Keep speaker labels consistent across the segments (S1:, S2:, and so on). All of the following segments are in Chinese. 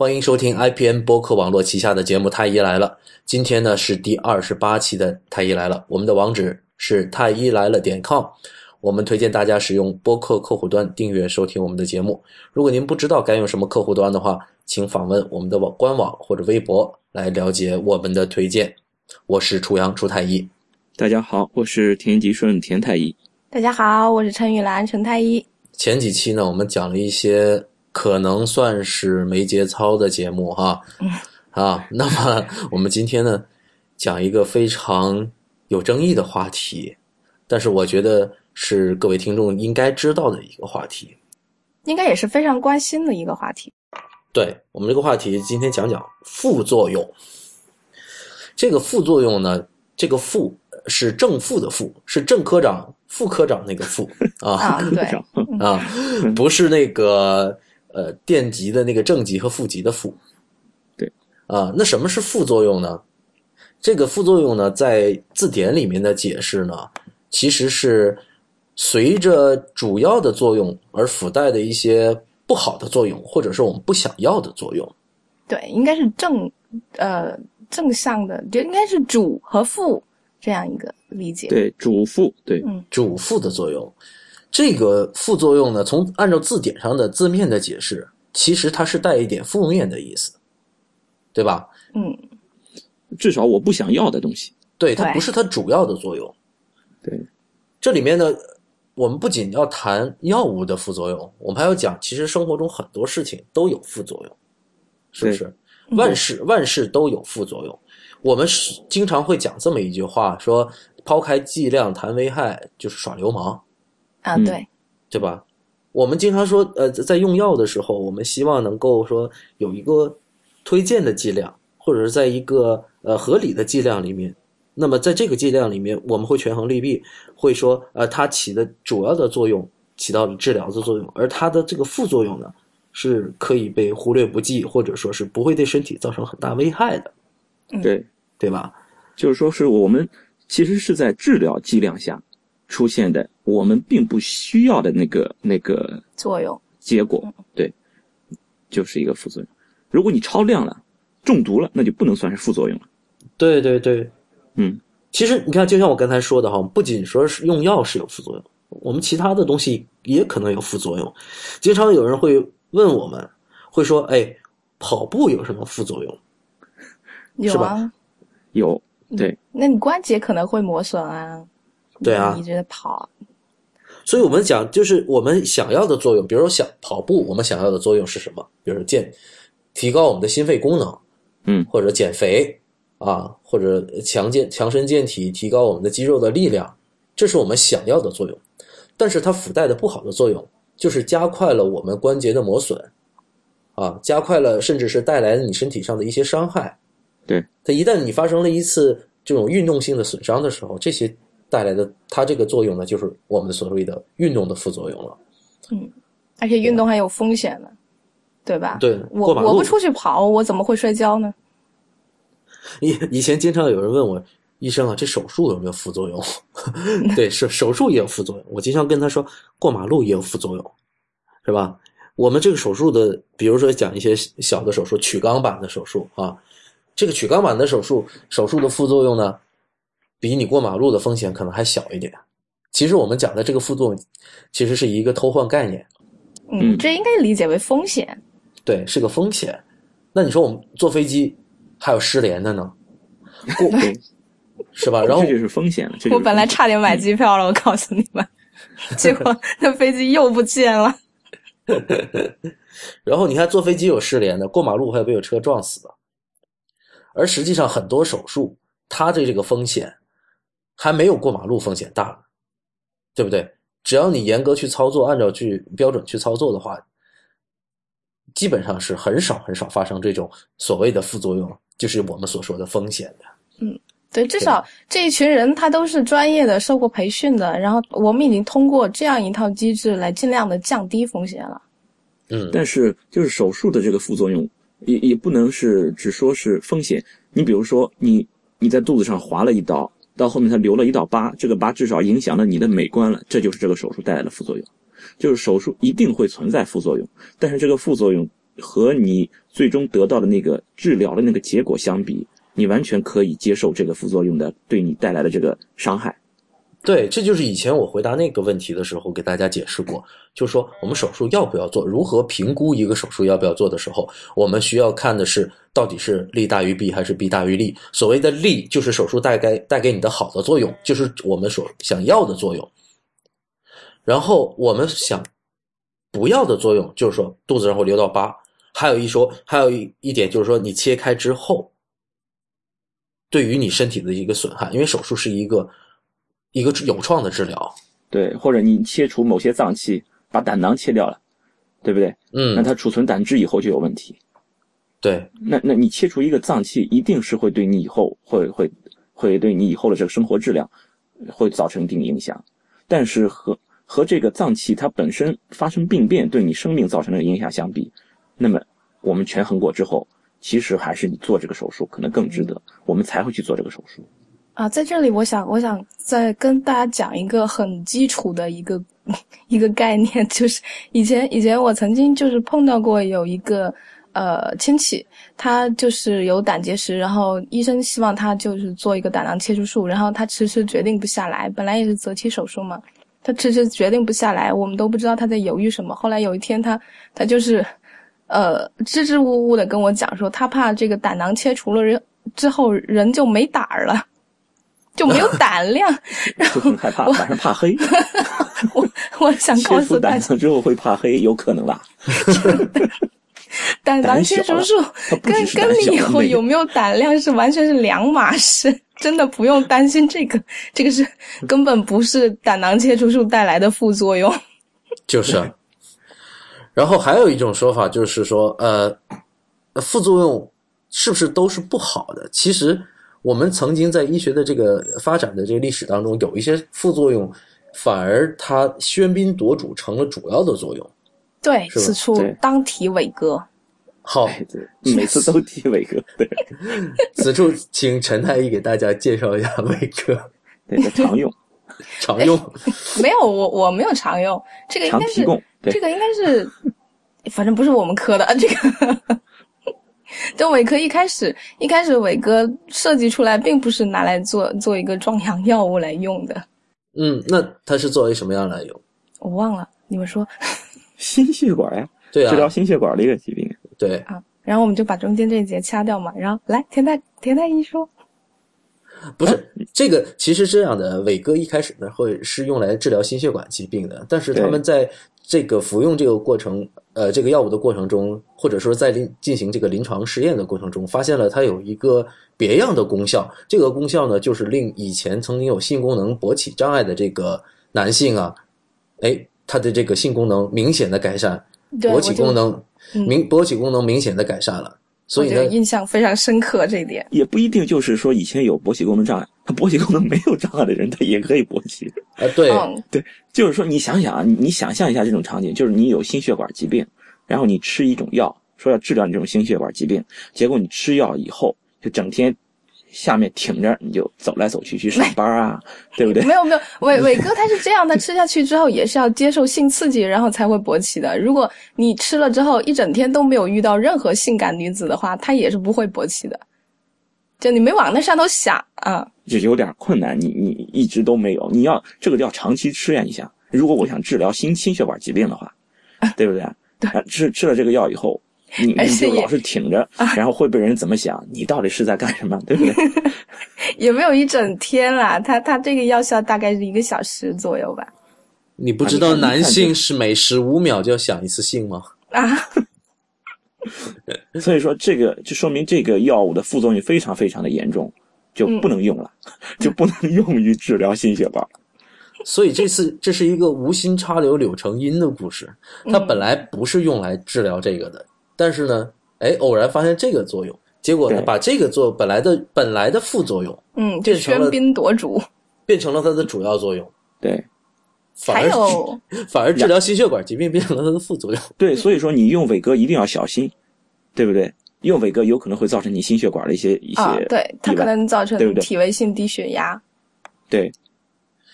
S1: 欢迎收听 IPN 播客网络旗下的节目《太医来了》。今天呢是第二十八期的《太医来了》，我们的网址是太医来了点 com。我们推荐大家使用播客客户端订阅收听我们的节目。如果您不知道该用什么客户端的话，请访问我们的网官网或者微博来了解我们的推荐。我是楚阳楚太医，
S2: 大家好，我是田吉顺田太医。
S3: 大家好，我是陈玉兰陈太医。
S1: 前几期呢，我们讲了一些可能算是没节操的节目哈，啊，那么我们今天呢，讲一个非常有争议的话题，但是我觉得是各位听众应该知道的一个话题。
S3: 应该也是非常关心的一个话题。
S1: 对我们这个话题，今天讲讲副作用。这个副作用呢，这个副是正副的副，是正科长、副科长那个副啊
S3: 啊，对，
S1: 啊，不是那个呃电极的那个正极和负极的负。
S2: 对
S1: 啊，那什么是副作用呢？这个副作用呢，在字典里面的解释呢，其实是随着主要的作用而附带的一些不好的作用，或者是我们不想要的作用。
S3: 对，应该是正呃正向的，就应该是主和副这样一个理解。
S2: 对，主副对，
S3: 嗯
S1: 主副的作用。这个副作用呢，从按照字典上的字面的解释，其实它是带一点负面的意思，对吧？
S3: 嗯，
S2: 至少我不想要的东西。
S1: 对，它不是它主要的作用。
S2: 对，
S1: 这里面呢，我们不仅要谈药物的副作用，我们还要讲，其实生活中很多事情都有副作用，是不是？
S3: 嗯
S1: 万事万事都有副作用。我们是经常会讲这么一句话，说抛开剂量谈危害就是耍流氓。
S3: 啊，
S2: 嗯
S3: 对，
S1: 对吧？我们经常说，呃，在用药的时候，我们希望能够说有一个推荐的剂量，或者是在一个呃合理的剂量里面。那么在这个剂量里面，我们会权衡利弊，会说，呃，它起的主要的作用起到了治疗的作用，而它的这个副作用呢，是可以被忽略不计，或者说是不会对身体造成很大危害的，
S3: 嗯
S2: 对，
S1: 对吧？
S2: 就是说是我们其实是在治疗剂量下出现的我们并不需要的那个那个
S3: 作用。
S2: 结果，对，就是一个副作用。如果你超量了，中毒了，那就不能算是副作用了。
S1: 对对对，
S2: 嗯，
S1: 其实你看，就像我刚才说的哈，不仅说是用药是有副作用，我们其他的东西也可能有副作用。经常有人会问我们，会说：“哎，跑步有什么副作用是吧
S3: 有啊，
S2: 有，对，
S3: 那你关节可能会磨损啊。
S1: 对啊
S3: 你一直跑，？”
S1: 所以我们讲，就是我们想要的作用，比如说想跑步，我们想要的作用是什么？比如说健，提高我们的心肺功能，
S2: 嗯，
S1: 或者减肥啊，或者强健强身健体，提高我们的肌肉的力量，这是我们想要的作用。但是它附带的不好的作用，就是加快了我们关节的磨损，啊，加快了甚至是带来了你身体上的一些伤害。
S2: 对，
S1: 它一旦你发生了一次这种运动性的损伤的时候，这些带来的它这个作用呢，就是我们所谓的运动的副作用了。
S3: 嗯而且运动还有风险呢，对吧？
S1: 对
S3: 我我不出去跑，我怎么会摔跤呢？
S1: 以以前经常有人问我，医生啊，这手术有没有副作用？对，手手术也有副作用。我经常跟他说，过马路也有副作用，是吧？我们这个手术的，比如说讲一些小的手术，取肛板的手术啊，这个取肛板的手术，手术的副作用呢，比你过马路的风险可能还小一点。其实我们讲的这个副作用，其实是一个偷换概念，
S3: 嗯，
S2: 嗯
S3: 这应该理解为风险。
S1: 对，是个风险。那你说我们坐飞机还有失联的呢，过，是吧？然后
S2: 这就是风险了。
S3: 我本来差点买机票了，我告诉你们，结果那飞机又不见了。
S1: 然后你看坐飞机有失联的，过马路还有被有车撞死的，而实际上很多手术它的这个风险还没有过马路风险大呢，对不对？只要你严格去操作，按照去标准去操作的话，基本上是很少很少发生这种所谓的副作用，就是我们所说的风险的。
S3: 嗯对，至少这一群人他都是专业的，受过培训的，然后我们已经通过这样一套机制来尽量的降低风险了。
S1: 嗯，
S2: 但是就是手术的这个副作用，也也不能是只说是风险。你比如说你你在肚子上划了一刀，到后面它留了一道疤，这个疤至少影响了你的美观了，这就是这个手术带来的副作用。就是手术一定会存在副作用，但是这个副作用和你最终得到的那个治疗的那个结果相比，你完全可以接受这个副作用的对你带来的这个伤害。
S1: 对，这就是以前我回答那个问题的时候给大家解释过，就是说我们手术要不要做，如何评估一个手术要不要做的时候，我们需要看的是到底是利大于弊还是弊大于利。所谓的利，就是手术带给带给你的好的作用，就是我们所想要的作用。然后我们想不要的作用，就是说肚子上会留到疤。还有一说，还有一一点就是说，你切开之后，对于你身体的一个损害，因为手术是一个。一个有创的治疗，
S2: 对，或者你切除某些脏器，把胆囊切掉了，对不对？
S1: 嗯，
S2: 那它储存胆汁以后就有问题。
S1: 对，
S2: 那那你切除一个脏器，一定是会对你以后会会会对你以后的这个生活质量会造成一定影响。但是和和这个脏器它本身发生病变对你生命造成的影响相比，那么我们权衡过之后，其实还是你做这个手术可能更值得，我们才会去做这个手术。
S3: 啊，在这里，我想，我想再跟大家讲一个很基础的一个一个概念，就是以前以前我曾经就是碰到过有一个呃亲戚，他就是有胆结石，然后医生希望他就是做一个胆囊切除术，然后他迟迟决定不下来，本来也是择期手术嘛，他迟迟决定不下来，我们都不知道他在犹豫什么。后来有一天，他他就是呃支支吾吾的跟我讲说，他怕这个胆囊切除了人之后人就没胆儿了。就没有胆量，然后
S2: 很害怕，晚上怕黑。
S3: 我我想告诉大
S2: 家，之后会怕黑，有可能啦。
S3: 胆囊切除术跟跟你以后有没有胆量是完全是两码事，真的不用担心这个，这个是根本不是胆囊切除术带来的副作用。
S1: 就是，然后还有一种说法就是说，呃，副作用是不是都是不好的？其实。我们曾经在医学的这个发展的这个历史当中，有一些副作用，反而它喧宾夺主成了主要的作用。
S3: 对，此处当提伟哥。
S1: 好，
S2: 每次都提伟哥。对，
S1: 此处请陈太医给大家介绍一下伟哥。
S2: 对，常用，
S1: 常用。
S3: 没有，我我没有常用，这个应该是这个应该是，反正不是我们科的这个。就伟哥一开始，一开始伟哥设计出来，并不是拿来做做一个壮阳药物来用的。
S1: 嗯，那它是作为什么样来用？
S3: 我忘了，你们说。
S2: 心血管呀，
S1: 对啊，
S2: 治疗心血管的一个疾病。
S1: 对
S3: 啊，然后我们就把中间这一节掐掉嘛，然后来田太田太医说。
S1: 不是这个，其实这样的伟哥一开始呢，会是用来治疗心血管疾病的，但是他们在这个服用这个过程。呃，这个药物的过程中，或者说在临进行这个临床试验的过程中，发现了它有一个别样的功效。这个功效呢，就是令以前曾经有性功能勃起障碍的这个男性啊，哎，他的这个性功能明显的改善，勃起功能明勃起功能明显的改善了。所以呢，
S3: 印象非常深刻这一点。
S2: 也不一定就是说以前有勃起功能障碍，他 勃起功能没有障碍的人，他也可以勃起。
S1: 啊，对
S2: 对，就是说你想想啊，你想象一下这种场景，就是你有心血管疾病，然后你吃一种药，说要治疗你这种心血管疾病，结果你吃药以后就整天。下面挺着你就走来走去去上班啊，对不对？
S3: 没有没有，伟伟哥他是这样，的吃下去之后也是要接受性刺激，然后才会勃起的。如果你吃了之后一整天都没有遇到任何性感女子的话，他也是不会勃起的。就你没往那上头想啊，
S2: 就有点困难。你你一直都没有，你要这个要长期吃呀。你想，如果我想治疗心心血管疾病的话，对不对？
S3: 对，
S2: 吃吃了这个药以后。你你就老是挺着，然后会被人怎么想？你到底是在干什么？对不对？
S3: 也没有一整天啦，他他这个药效大概是一个小时左右吧。
S1: 你不知道男性是每十五秒就要想一次性吗？
S3: 啊！
S2: 所以说这个就说明这个药物的副作用非常非常的严重，就不能用了，就不能用于治疗心血管。
S1: 所以这次这是一个无心插柳柳成荫的故事，它本来不是用来治疗这个的。但是呢，哎，偶然发现这个作用，结果呢，把这个作本来的本来的副作用，
S3: 嗯，就喧宾夺主，
S1: 变成了它的主要作用。
S2: 对，
S3: 还有
S1: 反而治疗心血管疾病变成了它的副作用。
S2: 对，所以说你用伟哥一定要小心，对不对？用伟哥有可能会造成你心血管的一些一些，
S3: 对，它可能造成体位性低血压。
S2: 对，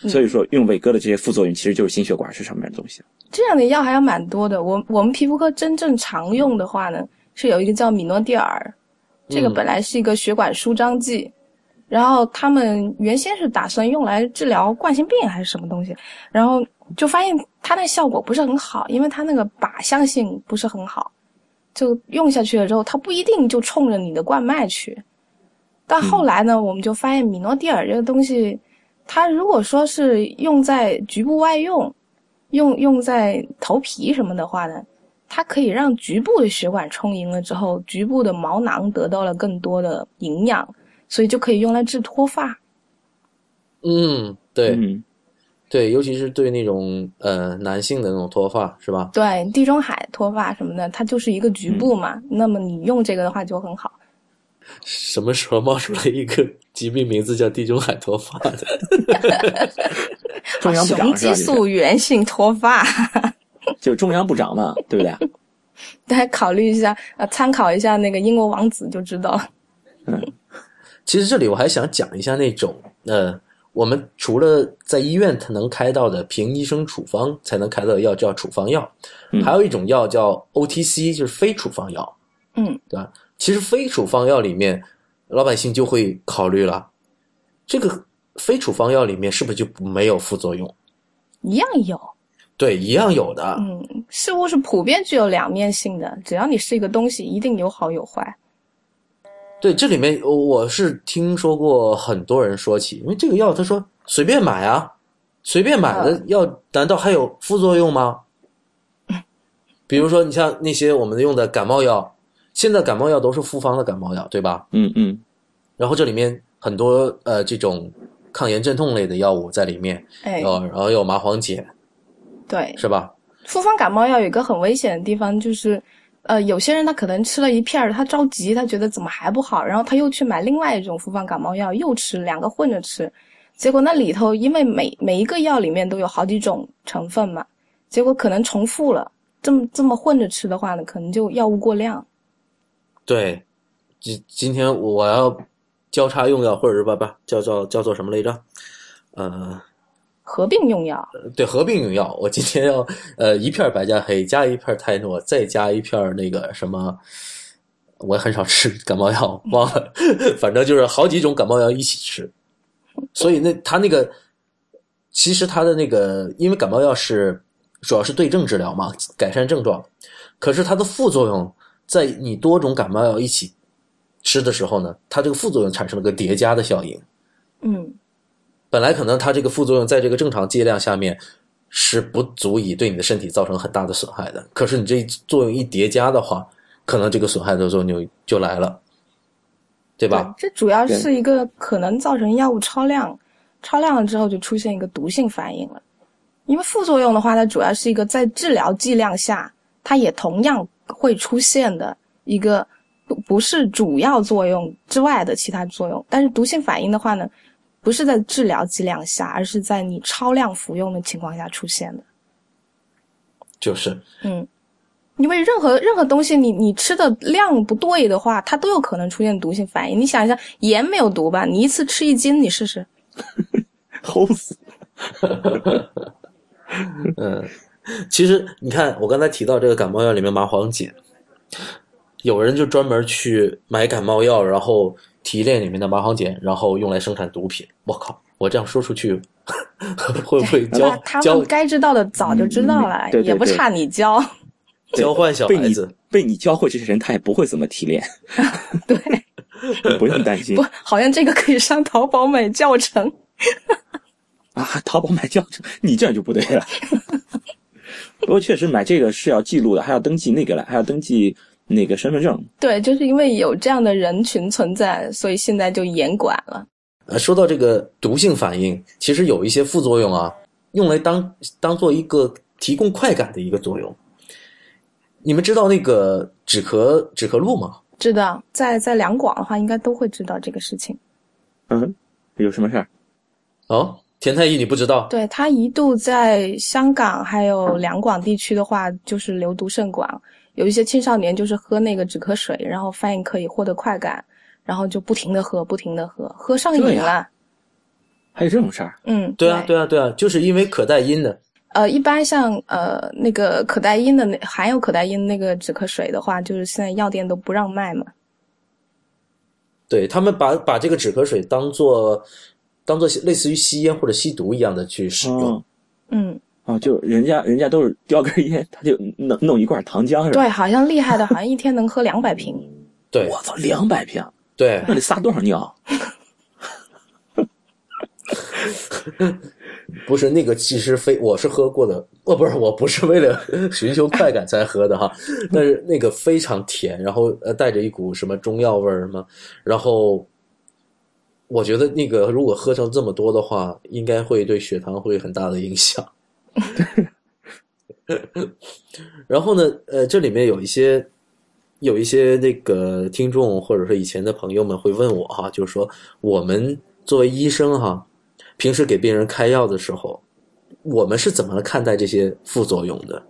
S2: 所以说用伟哥的这些副作用，其实就是心血管是上面的东西。
S3: 这样的药还有蛮多的。我我们皮肤科真正常用的话呢，是有一个叫米诺地尔，这个
S1: 嗯
S3: 本来是一个血管舒张剂，然后他们原先是打算用来治疗冠心病还是什么东西，然后就发现它那效果不是很好，因为它那个靶向性不是很好，就用下去了之后，它不一定就冲着你的冠脉去。但后来呢，我们就发现米诺地尔这个东西，它如果说是用在局部外用，用用在头皮什么的话呢，它可以让局部的血管充盈了之后，局部的毛囊得到了更多的营养，所以就可以用来治脱发。
S1: 嗯，对、
S2: 嗯，
S1: 对，尤其是对那种呃男性的那种脱发，是吧？
S3: 对，地中海脱发什么的，它就是一个局部嘛。那么你用这个的话就很好。
S1: 什么时候冒出来一个疾病名字叫地中海脱发的？
S2: 中央部长
S3: 雄激？素源性脱发，
S2: 就中央部长嘛，对不对？
S3: 大家考虑一下，呃，参考一下那个英国王子就知道了。
S1: 其实这里我还想讲一下那种呃，我们除了在医院它能开到的凭医生处方才能开到的药叫处方药，
S2: 嗯
S1: 还有一种药叫 OTC，就是非处方药，
S3: 嗯，
S1: 对吧？其实非处方药里面，老百姓就会考虑了，这个非处方药里面是不是就没有副作用？
S3: 一样有。
S1: 对，一样有的。
S3: 嗯，事物是普遍具有两面性的，只要你是一个东西，一定有好有坏。
S1: 对，这里面我是听说过很多人说起，因为这个药他说随便买啊，随便买的药难道还有副作用吗？比如说，你像那些我们用的感冒药，现在感冒药都是复方的感冒药，对吧？
S2: 嗯嗯
S1: 然后这里面很多呃这种抗炎镇痛类的药物在里面，
S3: 哎，
S1: 哦，然后有麻黄碱，
S3: 对，
S1: 是吧？
S3: 复方感冒药有一个很危险的地方，就是，呃，有些人他可能吃了一片儿，他着急，他觉得怎么还不好，然后他又去买另外一种复方感冒药，又吃，两个混着吃，结果那里头因为每每一个药里面都有好几种成分嘛，结果可能重复了，这么这么混着吃的话呢，可能就药物过量。
S1: 对，今今天我要交叉用药，或者是不不叫叫叫做什么来着？呃，
S3: 合并用药，
S1: 对，合并用药。我今天要呃一片白加黑加一片泰诺，再加一片那个什么，我也很少吃感冒药，忘了，反正就是好几种感冒药一起吃。所以那他那个，其实他的那个，因为感冒药是主要是对症治疗嘛，改善症状，可是它的副作用在你多种感冒药一起吃的时候呢，它这个副作用产生了个叠加的效应。
S3: 嗯，
S1: 本来可能它这个副作用在这个正常剂量下面是不足以对你的身体造成很大的损害的，可是你这作用一叠加的话，可能这个损害的作用就就来了，对吧？
S3: 这主要是一个可能造成药物超量，超量了之后就出现一个毒性反应了。因为副作用的话，它主要是一个在治疗剂量下，它也同样会出现的一个不不是主要作用之外的其他作用。但是毒性反应的话呢，不是在治疗剂量下，而是在你超量服用的情况下出现的。
S1: 就是
S3: 嗯，因为任何任何东西你，你吃的量不对的话，它都有可能出现毒性反应。你想一下，盐没有毒吧？你一次吃一斤，你试试。
S2: 齁死。
S1: 嗯，其实你看，我刚才提到这个感冒药里面麻黄碱，有人就专门去买感冒药，然后提炼里面的麻黄碱，然后用来生产毒品。我靠，我这样说出去，会不会
S3: 那
S1: 交
S3: 他
S1: 交
S3: 们该知道的早就知道了，
S2: 嗯对对对
S3: 也不差你教。
S1: 交换小
S2: 被你
S1: 孩子？
S2: 被你教会这些人，他也不会怎么提炼，
S3: 对，
S2: 不用担心
S3: 不，好像这个可以上淘宝买教程。
S2: 啊。淘宝买教程，你这样就不对了。不过确实买这个是要记录的，还要登记那个了，还要登记那个身份证。
S3: 对，就是因为有这样的人群存在，所以现在就严管了。
S1: 呃，说到这个毒性反应，其实有一些副作用啊，用来当当做一个提供快感的一个作用。你们知道那个止咳止咳露吗？
S3: 知道，在在两广的话，应该都会知道这个事情。
S2: 嗯，有什么事儿？
S1: 哦，田太医你不知道？
S3: 对，他一度在香港还有两广地区的话，就是流毒甚广。有一些青少年就是喝那个止咳水，然后发现可以获得快感，然后就不停的喝，不停的喝，喝上瘾了。
S2: 还有这种事儿？
S3: 嗯，
S1: 对啊，对啊，对啊，就是因为可待因的。
S3: 呃，一般像呃那个可待因的那含有可待因那个止咳水的话，就是现在药店都不让卖嘛。
S1: 对他们把把这个止咳水当做当做类似于吸烟或者吸毒一样的去使用。
S2: 哦
S3: 嗯，
S2: 啊，就人家人家都是叼根烟，他就弄弄一罐糖浆是吧？
S3: 对，好像厉害的，好像一天能喝两百瓶。
S1: 对
S2: 我操，两百瓶，
S1: 对，
S2: 那得撒多少尿？
S1: 不是那个，其实非我是喝过的，哦，不是，我不是为了寻求快感才喝的哈，但是那个非常甜，然后呃带着一股什么中药味儿嘛，然后我觉得那个如果喝成这么多的话，应该会对血糖会有很大的影响。然后呢，呃，这里面有一些有一些那个听众或者说以前的朋友们会问我哈，就是说我们作为医生哈。平时给病人开药的时候，我们是怎么看待这些副作用的？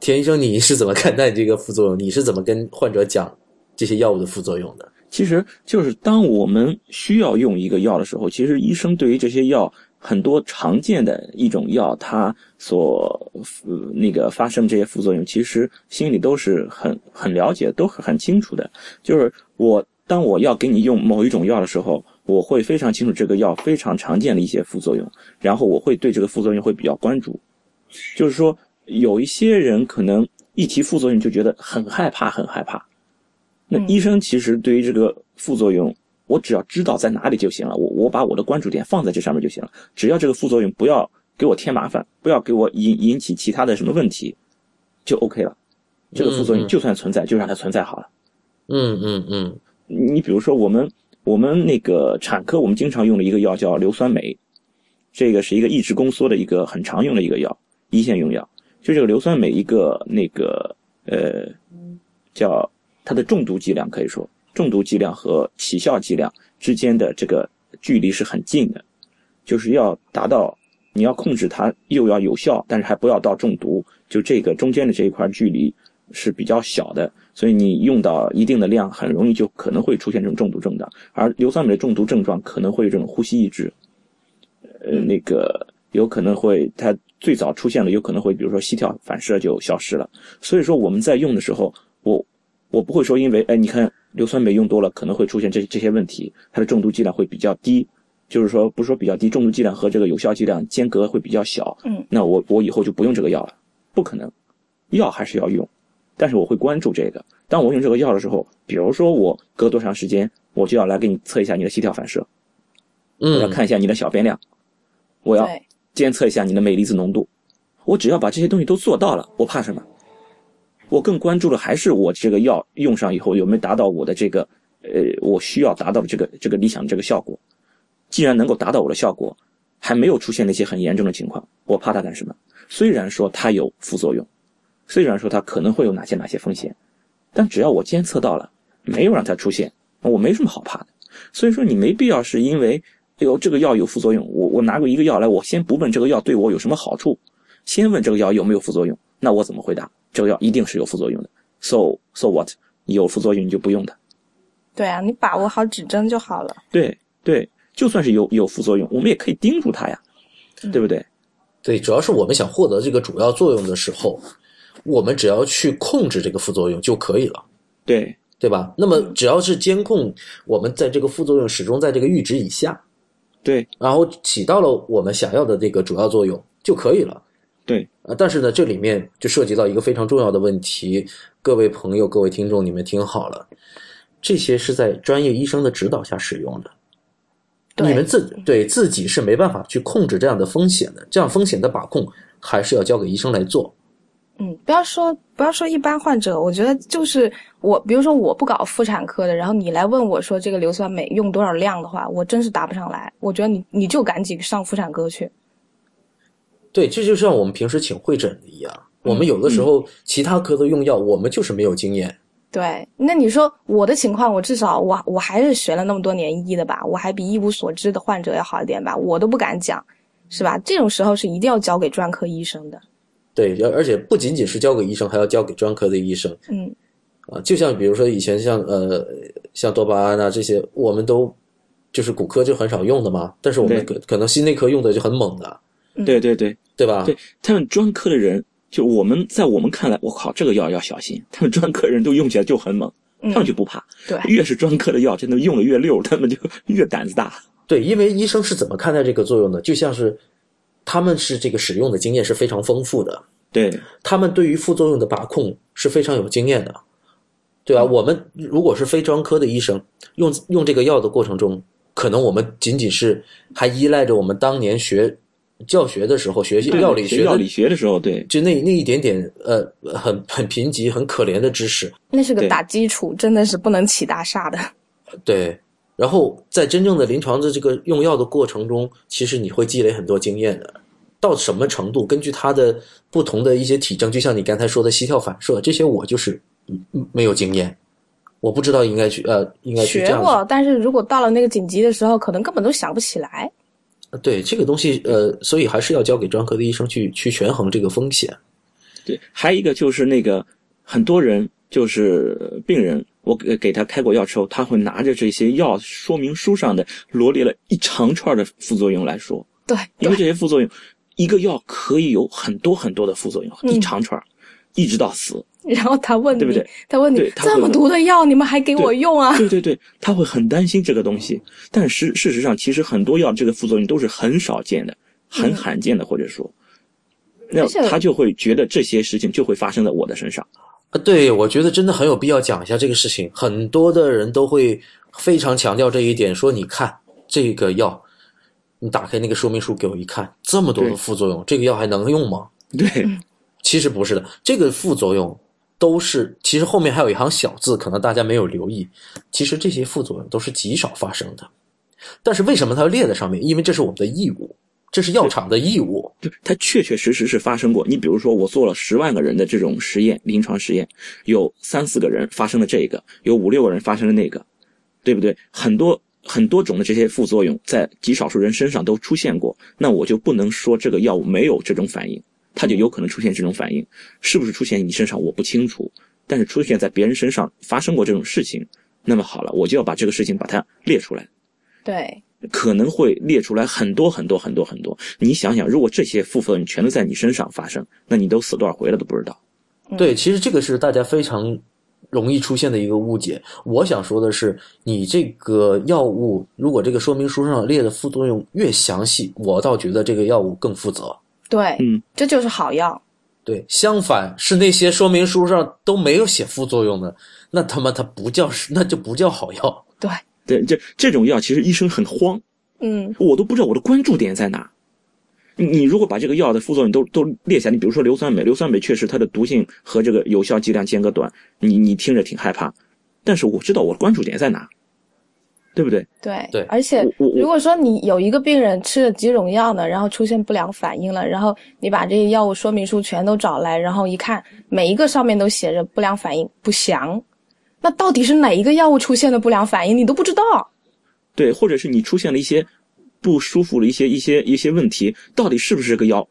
S1: 田医生，你是怎么看待这个副作用？你是怎么跟患者讲这些药物的副作用的？
S2: 其实就是当我们需要用一个药的时候，其实医生对于这些药很多常见的一种药，它所、呃、那个发生这些副作用，其实心里都是很很了解，都很很清楚的。就是我当我要给你用某一种药的时候。我会非常清楚这个药非常常见的一些副作用，然后我会对这个副作用会比较关注。就是说，有一些人可能一提副作用就觉得很害怕，很害怕。那医生其实对于这个副作用，我只要知道在哪里就行了，我我把我的关注点放在这上面就行了。只要这个副作用不要给我添麻烦，不要给我引引起其他的什么问题，就 OK 了。这个副作用就算存在，就让它存在好了。
S1: 嗯嗯嗯。
S2: 你比如说我们。我们那个产科，我们经常用的一个药叫硫酸镁，这个是一个抑制宫缩的一个很常用的一个药，一线用药。就这个硫酸镁一个那个呃，叫它的中毒剂量，可以说中毒剂量和起效剂量之间的这个距离是很近的，就是要达到你要控制它又要有效，但是还不要到中毒，就这个中间的这一块距离是比较小的。所以你用到一定的量，很容易就可能会出现这种中毒症状。而硫酸镁的中毒症状可能会有这种呼吸抑制，呃，那个有可能会它最早出现了，有可能会比如说膝跳反射就消失了。所以说我们在用的时候，我我不会说因为哎你看硫酸镁用多了可能会出现这这些问题，它的中毒剂量会比较低，就是说不是说比较低，中毒剂量和这个有效剂量间隔会比较小。
S3: 嗯，
S2: 那我我以后就不用这个药了，不可能，药还是要用。但是我会关注这个。当我用这个药的时候，比如说我隔多长时间，我就要来给你测一下你的膝跳反射，
S1: 嗯，
S2: 我要看一下你的小便量，我要监测一下你的镁离子浓度。我只要把这些东西都做到了，我怕什么？我更关注的还是我这个药用上以后有没有达到我的这个呃我需要达到的这个这个理想的这个效果。既然能够达到我的效果，还没有出现那些很严重的情况，我怕它干什么？虽然说它有副作用。虽然说它可能会有哪些哪些风险，但只要我监测到了，没有让它出现，我没什么好怕的。所以说你没必要是因为，哎呦这个药有副作用，我我拿过一个药来，我先不问这个药对我有什么好处，先问这个药有没有副作用，那我怎么回答？这个药一定是有副作用的。So so what？有副作用你就不用它。
S3: 对啊，你把握好指针就好了。
S2: 对对，就算是有有副作用，我们也可以盯住它呀，对不对？
S1: 对，主要是我们想获得这个主要作用的时候。我们只要去控制这个副作用就可以了，
S2: 对
S1: 对吧？那么只要是监控我们在这个副作用始终在这个阈值以下，
S2: 对，
S1: 然后起到了我们想要的这个主要作用就可以了，
S2: 对
S1: 啊。但是呢，这里面就涉及到一个非常重要的问题，各位朋友、各位听众，你们听好了，这些是在专业医生的指导下使用的，你们自对自己是没办法去控制这样的风险的，这样风险的把控还是要交给医生来做。
S3: 嗯，不要说不要说一般患者，我觉得就是我，比如说我不搞妇产科的，然后你来问我说这个硫酸镁用多少量的话，我真是答不上来。我觉得你你就赶紧上妇产科去。
S1: 对，这就像我们平时请会诊的一样，我们有的时候其他科的用药，我们就是没有经验。
S3: 对，那你说我的情况，我至少我我还是学了那么多年医的吧，我还比一无所知的患者要好一点吧，我都不敢讲，是吧？这种时候是一定要交给专科医生的。
S1: 对，而而且不仅仅是交给医生，还要交给专科的医生。
S3: 嗯，
S1: 啊，就像比如说以前像呃像多巴胺啊这些，我们都就是骨科就很少用的嘛，但是我们可可能心内科用的就很猛的，
S2: 对对对
S1: 对吧？
S2: 对他们专科的人，就我们在我们看来，我靠，这个药要小心。他们专科人都用起来就很猛，
S3: 嗯
S2: 他们就不怕。
S3: 对
S2: 越是专科的药，真的用的越溜，他们就 越胆子大。
S1: 对，因为医生是怎么看待这个作用的？就像是他们是这个使用的经验是非常丰富的，
S2: 对
S1: 他们对于副作用的把控是非常有经验的，对吧？我们如果是非专科的医生，用用这个药的过程中，可能我们仅仅是还依赖着我们当年学教学的时候学
S2: 习
S1: 药理学
S2: 药理学的时候，对
S1: 就那那一点点呃很很贫瘠、很可怜的知识，
S3: 那是个打基础，真的是不能起大厦的。
S1: 对。然后在真正的临床的这个用药的过程中，其实你会积累很多经验的。到什么程度，根据他的不同的一些体征，就像你刚才说的膝跳反射，这些我就是嗯嗯没有经验，我不知道应该去呃应该。
S3: 学过，但是如果到了那个紧急的时候，可能根本都想不起来。
S1: 对这个东西，呃，所以还是要交给专科的医生去去权衡这个风险。
S2: 对。还有一个就是那个很多人就是病人，我给给他开过药之后，他会拿着这些药说明书上的罗列了一长串的副作用来说，
S3: 对，
S2: 因为，这些副作用，一个药可以有很多很多的副作用，
S3: 嗯
S2: 一长串，一直到死。
S3: 然后他问你，
S2: 对不对
S3: 他问你
S2: 他
S3: 这么毒的药，你们还给我用啊？
S2: 对对对，他会很担心这个东西，但是事实上，其实很多药这个副作用都是很少见的、很
S3: 嗯
S2: 罕见的，或者说，那他就会觉得这些事情就会发生在我的身上。
S1: 啊，对，我觉得真的很有必要讲一下这个事情。很多的人都会非常强调这一点，说你看这个药，你打开那个说明书给我一看，这么多的副作用，这个药还能用吗？
S2: 对，
S1: 其实不是的，这个副作用都是，其实后面还有一行小字，可能大家没有留意。其实这些副作用都是极少发生的，但是为什么它要列在上面？因为这是我们的义务，这是药厂的义务。
S2: 就它确确实实是发生过。你比如说，我做了十万个人的这种实验，临床实验，有三四个人发生了这个，有五六个人发生了那个，对不对？很多很多种的这些副作用在极少数人身上都出现过，那我就不能说这个药物没有这种反应，它就有可能出现这种反应，是不是出现你身上我不清楚，但是出现在别人身上发生过这种事情，那么好了，我就要把这个事情把它列出来。
S3: 对，
S2: 可能会列出来很多很多很多很多。你想想，如果这些副作用全都在你身上发生，那你都死多少回了都不知道。
S1: 对，其实这个是大家非常容易出现的一个误解。我想说的是，你这个药物如果这个说明书上列的副作用越详细，我倒觉得这个药物更负责。
S3: 对，
S2: 嗯，
S3: 这就是好药。
S1: 对，相反是那些说明书上都没有写副作用的，那他妈它不叫，那就不叫好药。
S3: 对，
S2: 对，这这种药其实医生很慌，
S3: 嗯，
S2: 我都不知道我的关注点在哪。你你如果把这个药的副作用都都列下，你比如说硫酸镁，硫酸镁确实它的毒性和这个有效剂量间隔短，你你听着挺害怕，但是我知道我的关注点在哪，对不对？
S3: 对
S1: 对
S3: 而且如果说你有一个病人吃了几种药呢，然后出现不良反应了，然后你把这些药物说明书全都找来，然后一看，每一个上面都写着不良反应不详，那到底是哪一个药物出现了不良反应，你都不知道。
S2: 对，或者是你出现了一些不舒服的一些一些一些问题，到底是不是这个药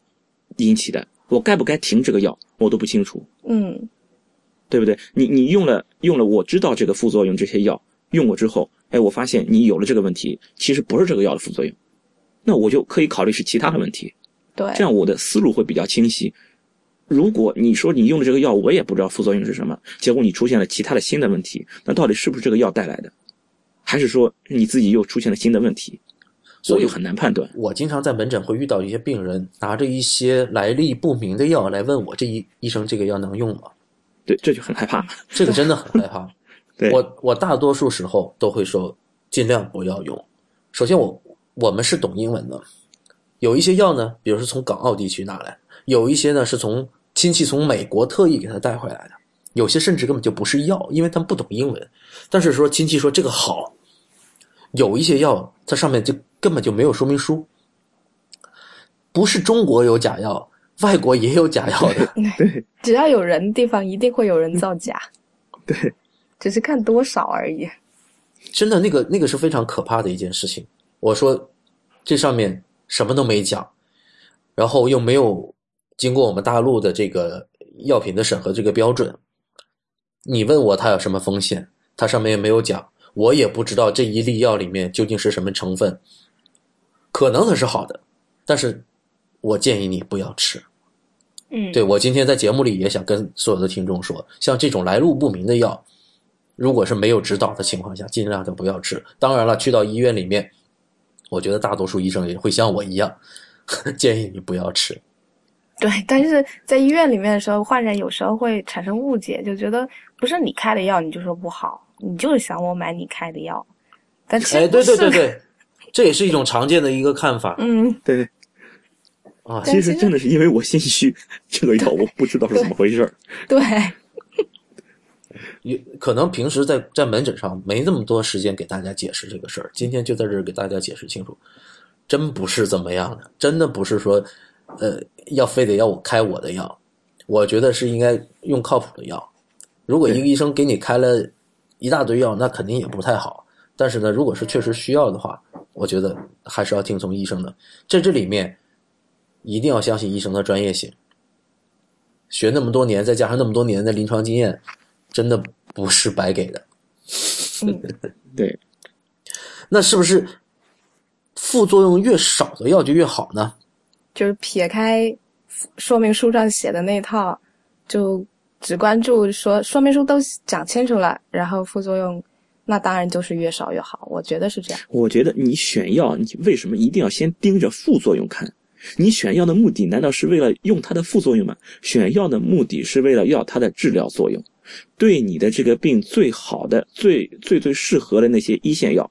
S2: 引起的？我该不该停这个药，我都不清楚，
S3: 嗯，
S2: 对不对？你你用了用了，我知道这个副作用，这些药用过之后，哎，我发现你有了这个问题，其实不是这个药的副作用，那我就可以考虑是其他的问题，
S3: 对，
S2: 这样我的思路会比较清晰。如果你说你用的这个药，我也不知道副作用是什么，结果你出现了其他的新的问题，那到底是不是这个药带来的，还是说你自己又出现了新的问题？
S1: 所以
S2: 我就很难判断。
S1: 我经常在门诊会遇到一些病人拿着一些来历不明的药来问我，这医医生这个药能用吗？
S2: 对，这就很害怕。
S1: 这个真的很害怕。
S2: 对，
S1: 我我大多数时候都会说尽量不要用。首先我我们是懂英文的，有一些药呢，比如说从港澳地区拿来，有一些呢是从亲戚从美国特意给他带回来的，有些甚至根本就不是药，因为他们不懂英文。但是说亲戚说这个好，有一些药它上面就根本就没有说明书，不是中国有假药，外国也有假药的。
S2: 对
S3: 只要有人的地方，一定会有人造假，
S2: 对
S3: 只是看多少而已。
S1: 真的，那个那个是非常可怕的一件事情。我说，这上面什么都没讲，然后又没有经过我们大陆的这个药品的审核这个标准。你问我它有什么风险，它上面也没有讲。我也不知道这一粒药里面究竟是什么成分，可能它是好的，但是我建议你不要吃。
S3: 嗯，
S1: 对我今天在节目里也想跟所有的听众说，像这种来路不明的药，如果是没有指导的情况下，尽量就不要吃。当然了，去到医院里面，我觉得大多数医生也会像我一样，建议你不要吃。
S3: 对，但是在医院里面的时候，患者有时候会产生误解，就觉得不是你开的药你就说不好，你就是想我买你开的药，但其实
S1: 哎，对
S3: 不是
S1: 对对 对，这也是一种常见的一个看法
S3: 嗯，
S2: 对
S1: 对，
S3: 啊。其实
S2: 其实真的是因为我心虚，这个药我不知道是怎么回事儿。
S3: 对，
S1: 也可能平时在在门诊上没那么多时间给大家解释这个事儿，今天就在这儿给大家解释清楚，真不是怎么样的，真的不是说，呃，要非得要我开我的药，我觉得是应该用靠谱的药。如果一个医生给你开了一大堆药，那肯定也不太好。但是呢，如果是确实需要的话，我觉得还是要听从医生的。在这里面，一定要相信医生的专业性。学那么多年，再加上那么多年的临床经验，真的不是白给的。
S3: 嗯，
S2: 对，
S1: 那是不是副作用越少的药就越好呢？
S3: 就是撇开说明书上写的那套，就只关注说说明书都讲清楚了，然后副作用，那当然就是越少越好，我觉得是这样。
S2: 我觉得你选药，你为什么一定要先盯着副作用看？你选药的目的难道是为了用它的副作用吗？选药的目的是为了要它的治疗作用，对你的这个病最好的、最最最适合的那些一线药，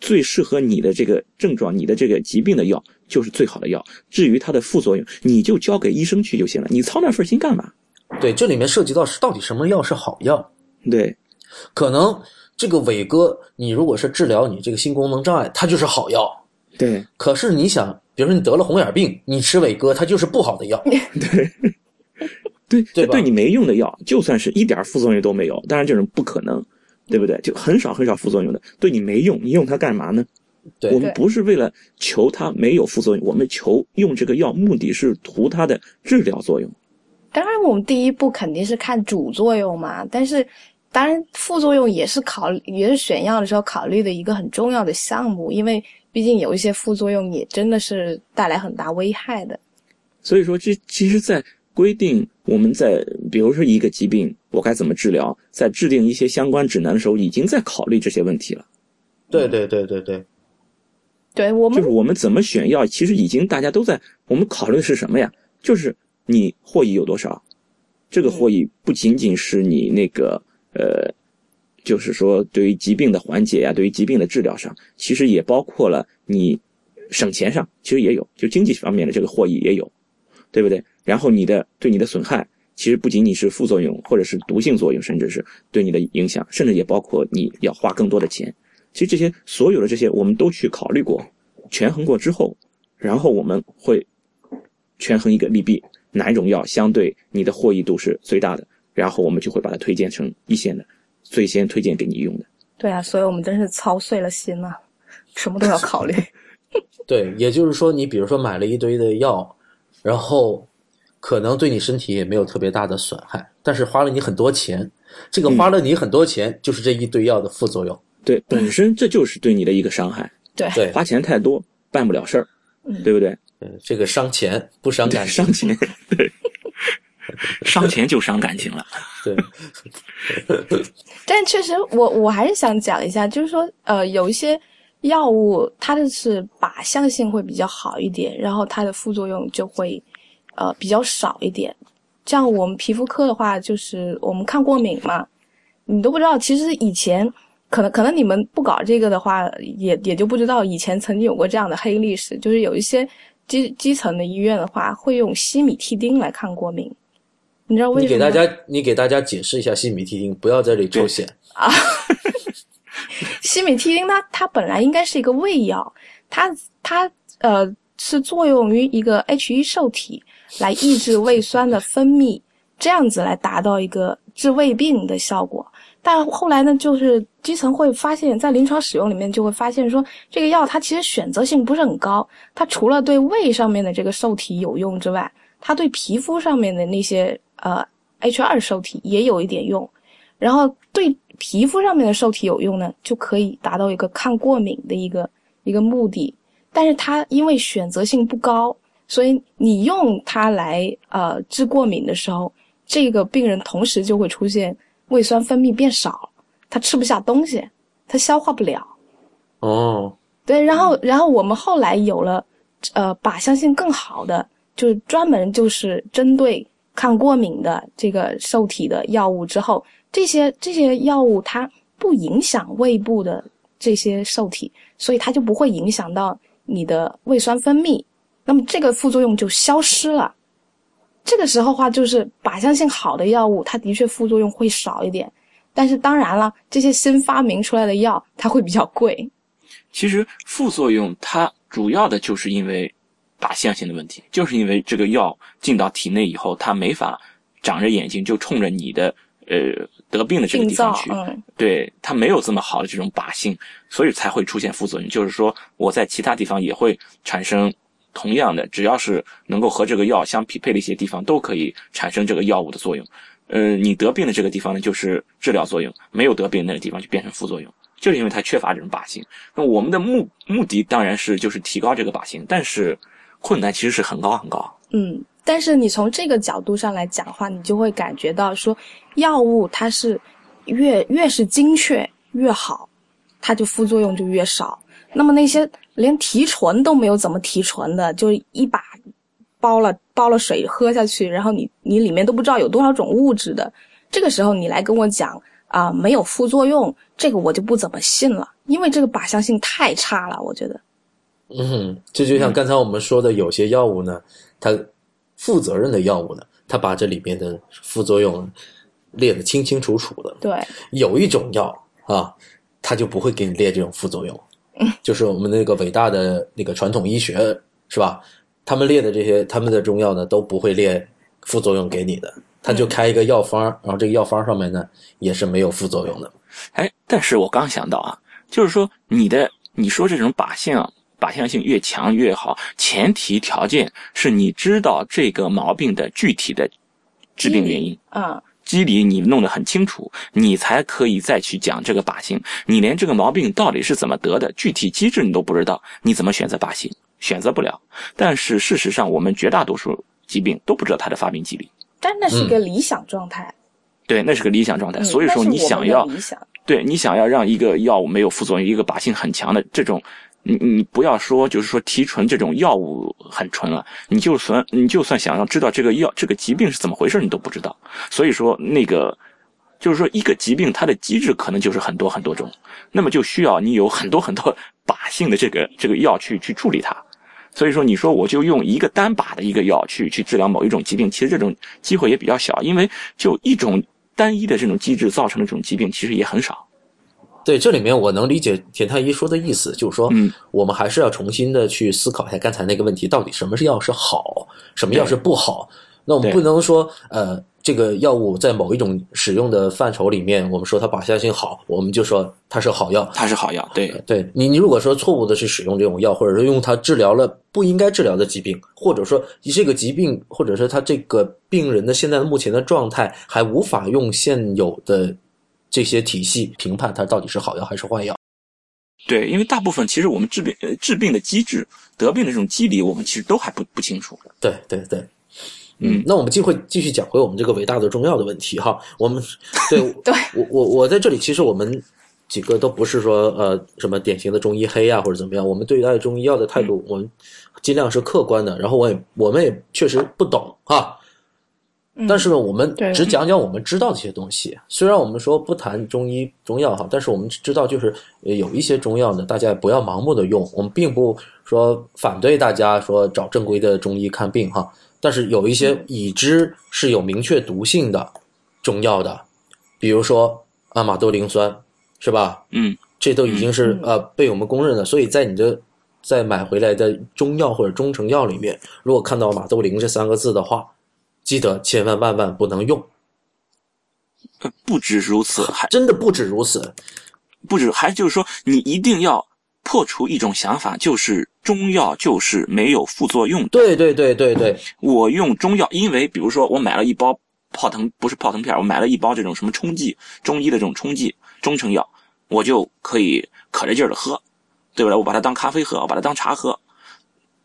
S2: 最适合你的这个症状、你的这个疾病的药，就是最好的药。至于它的副作用，你就交给医生去就行了，你操那份心干嘛？
S1: 对，这里面涉及到是到底什么药是好药？
S2: 对，
S1: 可能这个伟哥，你如果是治疗你这个性功能障碍，它就是好药。
S2: 对，
S1: 可是你想，比如说你得了红眼病，你吃伟哥，它就是不好的药。
S2: 对，对，
S1: 对
S2: 对你没用的药，就算是一点副作用都没有，当然这种不可能，对不对？就很少很少副作用的，对你没用，你用它干嘛呢？
S1: 对
S2: 我们不是为了求它没有副作用，我们求用这个药，目的是图它的治疗作用。
S3: 当然，我们第一步肯定是看主作用嘛，但是当然副作用也是考也是选药的时候考虑的一个很重要的项目，因为毕竟有一些副作用也真的是带来很大危害的。
S2: 所以说，这其实，在规定我们在比如说一个疾病我该怎么治疗，在制定一些相关指南的时候，已经在考虑这些问题了。
S1: 对对对对对，
S3: 对我们
S2: 就是我们怎么选药，其实已经大家都在我们考虑的是什么呀？就是你获益有多少？这个获益不仅仅是你那个呃，就是说对于疾病的缓解呀、对于疾病的治疗上，其实也包括了你省钱上，其实也有，就经济方面的这个获益也有，对不对？然后你的对你的损害，其实不仅仅是副作用，或者是毒性作用，甚至是对你的影响，甚至也包括你要花更多的钱。其实这些所有的这些我们都去考虑过，权衡过之后，然后我们会权衡一个利弊，哪一种药相对你的获益度是最大的，然后我们就会把它推荐成一线的，最先推荐给你用的。
S3: 对啊，所以我们真是操碎了心了，什么都要考虑。
S1: 对，也就是说，你比如说买了一堆的药，然后可能对你身体也没有特别大的损害，但是花了你很多钱。这个花了你很多钱，就是这一堆药的副作用。
S2: 对，本身这就是对你的一个伤害，
S3: 对
S1: 对，
S2: 花钱太多办不了事儿，
S3: 嗯
S2: 对不对？
S1: 嗯这个伤钱不伤感情。
S2: 伤钱，对，伤钱就伤感情了。
S1: 对，
S3: 但确实我，我还是想讲一下，就是说，呃，有一些药物它的是靶向性会比较好一点，然后它的副作用就会呃比较少一点。像我们皮肤科的话，就是我们抗过敏嘛，你都不知道，其实以前可能可能你们不搞这个的话，也也就不知道以前曾经有过这样的黑历史，就是有一些基基层的医院的话，会用西米替丁来看过敏。你知道为什么？
S1: 你给大家，你给大家解释一下西米替丁，不要在这里抽险。
S3: 啊，西米替丁它它本来应该是一个胃药，它它呃是作用于一个 H 1受体来抑制胃酸的分泌，这样子来达到一个治胃病的效果。但后来呢，就是基层会发现，在临床使用里面就会发现说，这个药它其实选择性不是很高，它除了对胃上面的这个受体有用之外，它对皮肤上面的那些呃 H 2受体也有一点用。然后对皮肤上面的受体有用呢，就可以达到一个抗过敏的一个一个目的。但是它因为选择性不高，所以你用它来呃治过敏的时候，这个病人同时就会出现胃酸分泌变少，他吃不下东西，他消化不了。
S1: 哦，
S3: 对，然后然后我们后来有了呃靶向性更好的，就是专门就是针对抗过敏的这个受体的药物之后，这些这些药物它不影响胃部的这些受体，所以它就不会影响到你的胃酸分泌，那么这个副作用就消失了。这个时候话就是靶向性好的药物，它的确副作用会少一点，但是当然了，这些新发明出来的药它会比较贵。
S2: 其实副作用它主要的就是因为靶向性的问题，就是因为这个药进到体内以后，它没法长着眼睛就冲着你的呃得病的这个地方去，
S3: 嗯
S2: 对它没有这么好的这种靶性，所以才会出现副作用。就是说我在其他地方也会产生同样的，只要是能够和这个药相匹配的一些地方，都可以产生这个药物的作用。呃，你得病的这个地方呢，就是治疗作用；没有得病那个地方就变成副作用。就是因为它缺乏这种靶心。那我们的目目的当然是就是提高这个靶心，但是困难其实是很高很高。
S3: 嗯，但是你从这个角度上来讲的话，你就会感觉到说，药物它是越越是精确越好，它就副作用就越少。那么那些连提纯都没有怎么提纯的，就一把包了包了水喝下去，然后你你里面都不知道有多少种物质的，这个时候你来跟我讲啊、没有副作用，这个我就不怎么信了，因为这个靶向性太差了，我觉得。
S1: 嗯，这就像刚才我们说的，有些药物呢，它负责任的药物呢，它把这里边的副作用列得清清楚楚的。
S3: 对，
S1: 有一种药啊，它就不会给你列这种副作用，就是我们那个伟大的那个传统医学是吧？他们列的这些他们的中药呢，都不会列副作用给你的，他就开一个药方，然后这个药方上面呢也是没有副作用的。
S2: 哎，但是我刚想到啊，就是说你的你说这种靶性啊，靶向性越强越好，前提条件是你知道这个毛病的具体的致病原因。
S3: 嗯，
S2: 机理你弄得很清楚，你才可以再去讲这个靶心。你连这个毛病到底是怎么得的，具体机制你都不知道，你怎么选择靶心？选择不了。但是事实上，我们绝大多数疾病都不知道它的发病机理。
S3: 但那是一个理想状态。
S2: 对，那是个理想状态。
S3: 嗯
S2: 所以说，你想要
S3: 想，
S2: 对你想要让一个药物没有副作用，一个靶性很强的这种，你你不要说就是说提纯这种药物很纯了，你就算你就算想要知道这个药这个疾病是怎么回事，你都不知道。所以说那个就是说一个疾病它的机制可能就是很多很多种，那么就需要你有很多很多靶性的这个这个药去去处理它。所以说，你说我就用一个单靶的一个药去去治疗某一种疾病，其实这种机会也比较小，因为就一种单一的这种机制造成的这种疾病其实也很少。
S1: 对，这里面我能理解田太医说的意思，就是说，
S2: 嗯，
S1: 我们还是要重新的去思考一下刚才那个问题，到底什么是药是好，什么药是不好。那我们不能说，呃，这个药物在某一种使用的范畴里面，我们说它靶向性好，我们就说它是好药。
S2: 它是好药，对
S1: 对你，你如果说错误的去使用这种药，或者说用它治疗了不应该治疗的疾病，或者说这个疾病，或者说他这个病人的现在目前的状态还无法用现有的这些体系评判它到底是好药还是坏药。
S2: 对，因为大部分其实我们治病呃治病的机制、得病的这种机理，我们其实都还不不清楚。
S1: 对对对，
S2: 嗯
S1: 那我们继会继续讲回我们这个伟大的中药的问题哈。我们 对
S3: 对
S1: 我我我在这里，其实我们几个都不是说呃什么典型的中医黑啊或者怎么样，我们对待中医药的态度，我们尽量是客观的。然后我也我们也确实不懂哈，但是呢，我们
S3: 对
S1: 只讲讲我们知道的一些东西。虽然我们说不谈中医中药哈，但是我们知道就是呃有一些中药呢，大家不要盲目的用。我们并不说反对大家说找正规的中医看病哈，但是有一些已知是有明确毒性的中药的，比如说阿马兜铃酸，是吧？
S2: 嗯，
S1: 这都已经是
S3: 嗯
S1: 呃被我们公认的。所以在你的在买回来的中药或者中成药里面，如果看到马兜铃这三个字的话，记得千万万万不能用。
S2: 呃不止如此，还
S1: 真的不止如此。
S2: 不止，还就是说，你一定要破除一种想法，就是中药就是没有副作用的。
S1: 对对对对对，
S2: 我用中药，因为比如说我买了一包泡腾，不是泡腾片，我买了一包这种什么冲剂，中医的这种冲剂，中成药，我就可以可着劲儿的喝，对不对？我把它当咖啡喝，我把它当茶喝，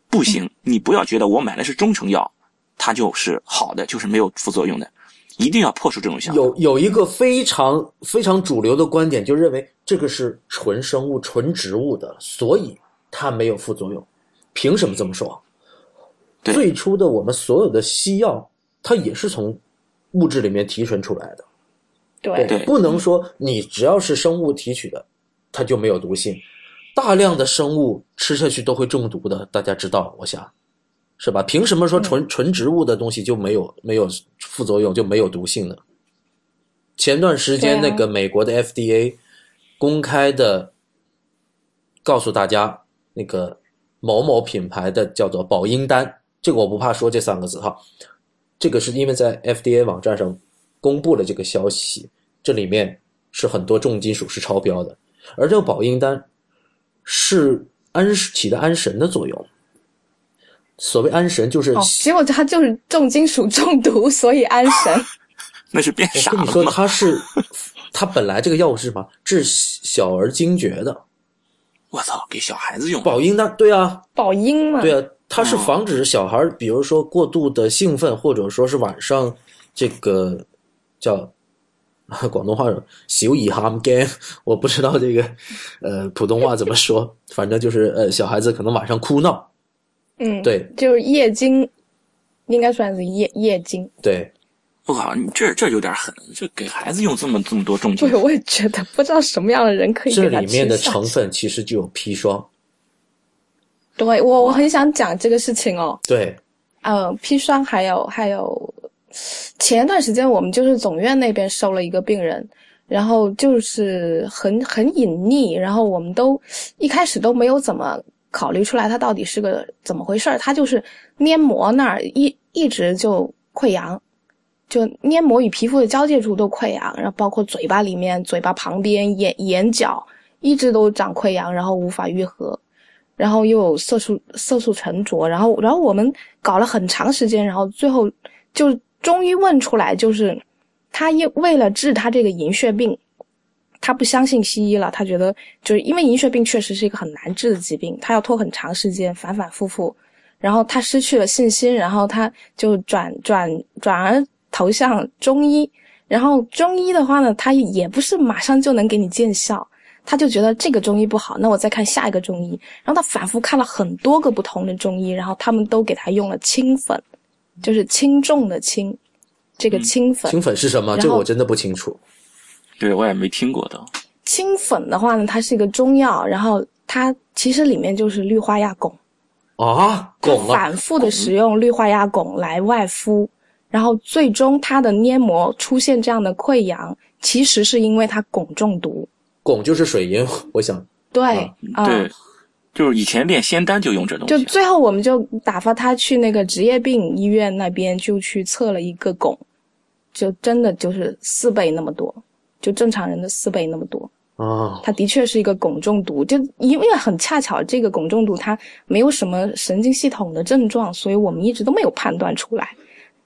S2: 不行，你不要觉得我买的是中成药，它就是好的，就是没有副作用的，一定要破除这种想法。
S1: 有有一个非常非常主流的观点，就认为这个是纯生物、纯植物的，所以它没有副作用。凭什么这么说？
S2: 对
S1: 最初的我们所有的西药，它也是从物质里面提纯出来的。
S3: 对
S2: 对
S1: 不能说你只要是生物提取的，它就没有毒性。大量的生物吃下去都会中毒的，大家知道，我想，是吧？凭什么说纯纯植物的东西就没有没有副作用，就没有毒性呢？前段时间那个美国的 FDA 公开的告诉大家，那个某某品牌的叫做保婴丹，这个我不怕说这三个字哈，这个是因为在 FDA 网站上公布了这个消息，这里面是很多重金属是超标的，而这个保婴丹是安起的安神的作用。所谓安神，就是、
S3: 哦，结果他就是重金属中毒，所以安神。
S2: 那是变傻
S1: 我跟你说，
S2: 了吗？
S1: 它是他本来这个药物是什么？治小儿惊厥的。
S2: 我操，给小孩子用的。
S1: 保婴的，对啊，
S3: 保婴嘛，
S1: 对啊，它是防止小孩，比如说过度的兴奋，或者说是晚上这个叫 广东话“小兒喊驚”，我不知道这个呃普通话怎么说，反正就是呃小孩子可能晚上哭闹，
S3: 嗯，
S1: 对。
S3: 就是液晶，应该算是液液晶。
S1: 对，
S2: 不好，你这这有点狠，这给孩子用这么这么多重金。
S3: 对，
S2: 属，
S3: 我也觉得不知道什么样的人可以
S1: 这里面的成分其实就有砒霜，
S3: 对我我很想讲这个事情哦。
S1: 对，
S3: 呃，砒霜还有还有，前一段时间我们就是总院那边收了一个病人，然后就是很很隐匿，然后我们都一开始都没有怎么考虑出来他到底是个怎么回事儿，他就是黏膜那儿一一直就溃疡。就黏膜与皮肤的交界处都溃疡，然后包括嘴巴里面、嘴巴旁边、眼眼角一直都长溃疡，然后无法愈合。然后又有色素色素沉着，然后然后我们搞了很长时间，然后最后就终于问出来，就是他因为了治他这个银屑病，他不相信西医了，他觉得就是因为银屑病确实是一个很难治的疾病，他要拖很长时间，反反复复，然后他失去了信心，然后他就转转转而投向中医，然后中医的话呢，他也不是马上就能给你见效。他就觉得这个中医不好，那我再看下一个中医。然后他反复看了很多个不同的中医，然后他们都给他用了清粉，就是轻重的轻，这个清粉。
S1: 清粉是什么？这个我真的不清楚。
S2: 对我也没听过的。
S3: 清粉的话呢，它是一个中药，然后它其实里面就是氯化亚汞，
S1: 啊，汞啊，
S3: 反复的使用氯化亚汞来外敷，然后最终它的黏膜出现这样的溃疡，其实是因为它汞中毒。
S1: 汞就是水银，我想
S3: 对啊、
S2: 对，就是以前练仙丹就用这东西。
S3: 就最后我们就打发他去那个职业病医院那边，就去测了一个汞，就真的就是四倍那么多，就正常人的四倍那么多。
S1: 啊，
S3: 它的确是一个汞中毒，就因为很恰巧这个汞中毒它没有什么神经系统的症状，所以我们一直都没有判断出来。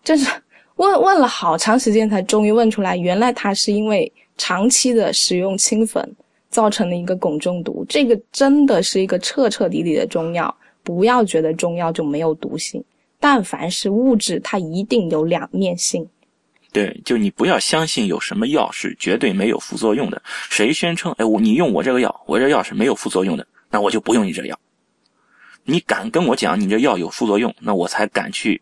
S3: 就是问问了好长时间才终于问出来，原来它是因为长期的使用清粉造成的一个汞中毒。这个真的是一个彻彻底底的中药，不要觉得中药就没有毒性，但凡是物质，它一定有两面性。
S2: 对，就你不要相信有什么药是绝对没有副作用的。谁宣称，哎，我你用我这个药，我这药是没有副作用的，那我就不用你这药。你敢跟我讲你这药有副作用，那我才敢去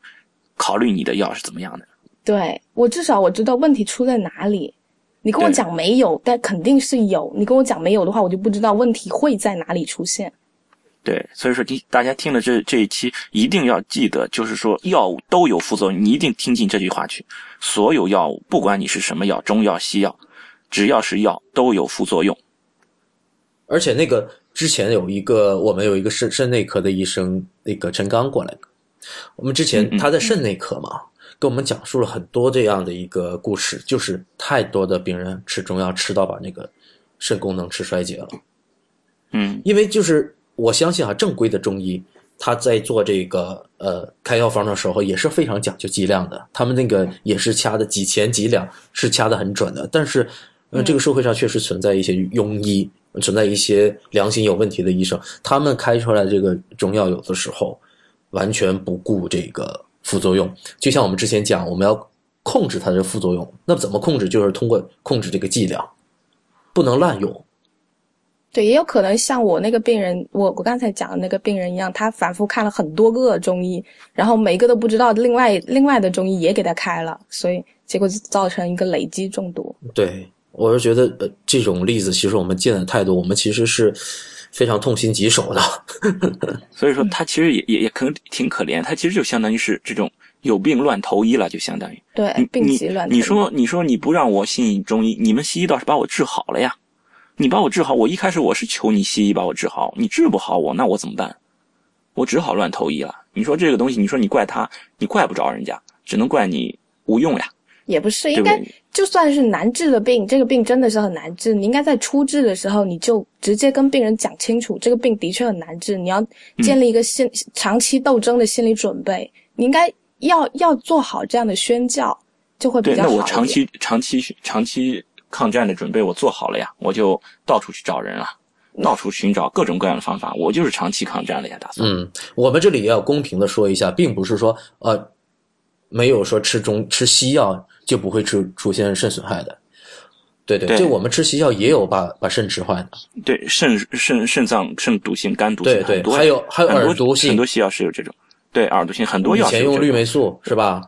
S2: 考虑你的药是怎么样的。
S3: 对我至少我知道问题出在哪里。你跟我讲没有，但肯定是有。你跟我讲没有的话，我就不知道问题会在哪里出现。
S2: 对，所以说听大家听了这这一期，一定要记得，就是说药物都有副作用，你一定听进这句话去。所有药物，不管你是什么药，中药、西药，只要是药都有副作用。
S1: 而且那个之前有一个我们有一个肾肾内科的医生，那个陈刚过来，我们之前他在肾内科嘛，跟我们讲述了很多这样的一个故事，就是太多的病人吃中药吃到把那个肾功能吃衰竭了。
S2: 嗯，
S1: 因为就是我相信啊，正规的中医他在做这个呃开药方的时候也是非常讲究剂量的，他们那个也是掐的几钱几两，是掐的很准的。但是呃这个社会上确实存在一些庸医，存在一些良心有问题的医生，他们开出来这个中药有的时候完全不顾这个副作用。就像我们之前讲，我们要控制它的副作用，那怎么控制？就是通过控制这个剂量，不能滥用。
S3: 对，也有可能像我那个病人，我我刚才讲的那个病人一样，他反复看了很多个中医，然后每一个都不知道另外另外的中医也给他开了，所以结果就造成一个累积中毒。
S1: 对，我是觉得呃这种例子其实我们见的太多，我们其实是非常痛心疾首的。
S2: 所以说他其实也也也可能挺可怜，他其实就相当于是这种有病乱投医了，就相当于
S3: 对，病急乱投医。
S2: 你说你说你不让我信中医，你们西医倒是把我治好了呀。你把我治好，我一开始我是求你西医把我治好，你治不好我，那我怎么办？我只好乱投医了。你说这个东西，你说你怪他，你怪不着人家，只能怪你无用呀。
S3: 也不是，应该就算是难治的病，这个病真的是很难治，你应该在初治的时候你就直接跟病人讲清楚，这个病的确很难治，你要
S2: 嗯
S3: 建立一个心、长期斗争的心理准备，你应该要要做好这样的宣教，就会比，较好。
S2: 那我长期长期长期抗战的准备我做好了呀，我就到处去找人啊，到处寻找各种各样的方法，我就是长期抗战了呀，打算。
S1: 嗯，我们这里也要公平的说一下，并不是说呃没有说吃中吃西药就不会出出现肾损害的。对对，
S2: 对
S1: 就我们吃西药也有把把肾吃坏的。
S2: 对，肾肾肾脏肾毒性、肝毒性
S1: 对对还有还有耳毒性
S2: 很多西药是有这种。对耳毒性很多
S1: 以
S2: 药是有这种
S1: 前用氯霉素是吧？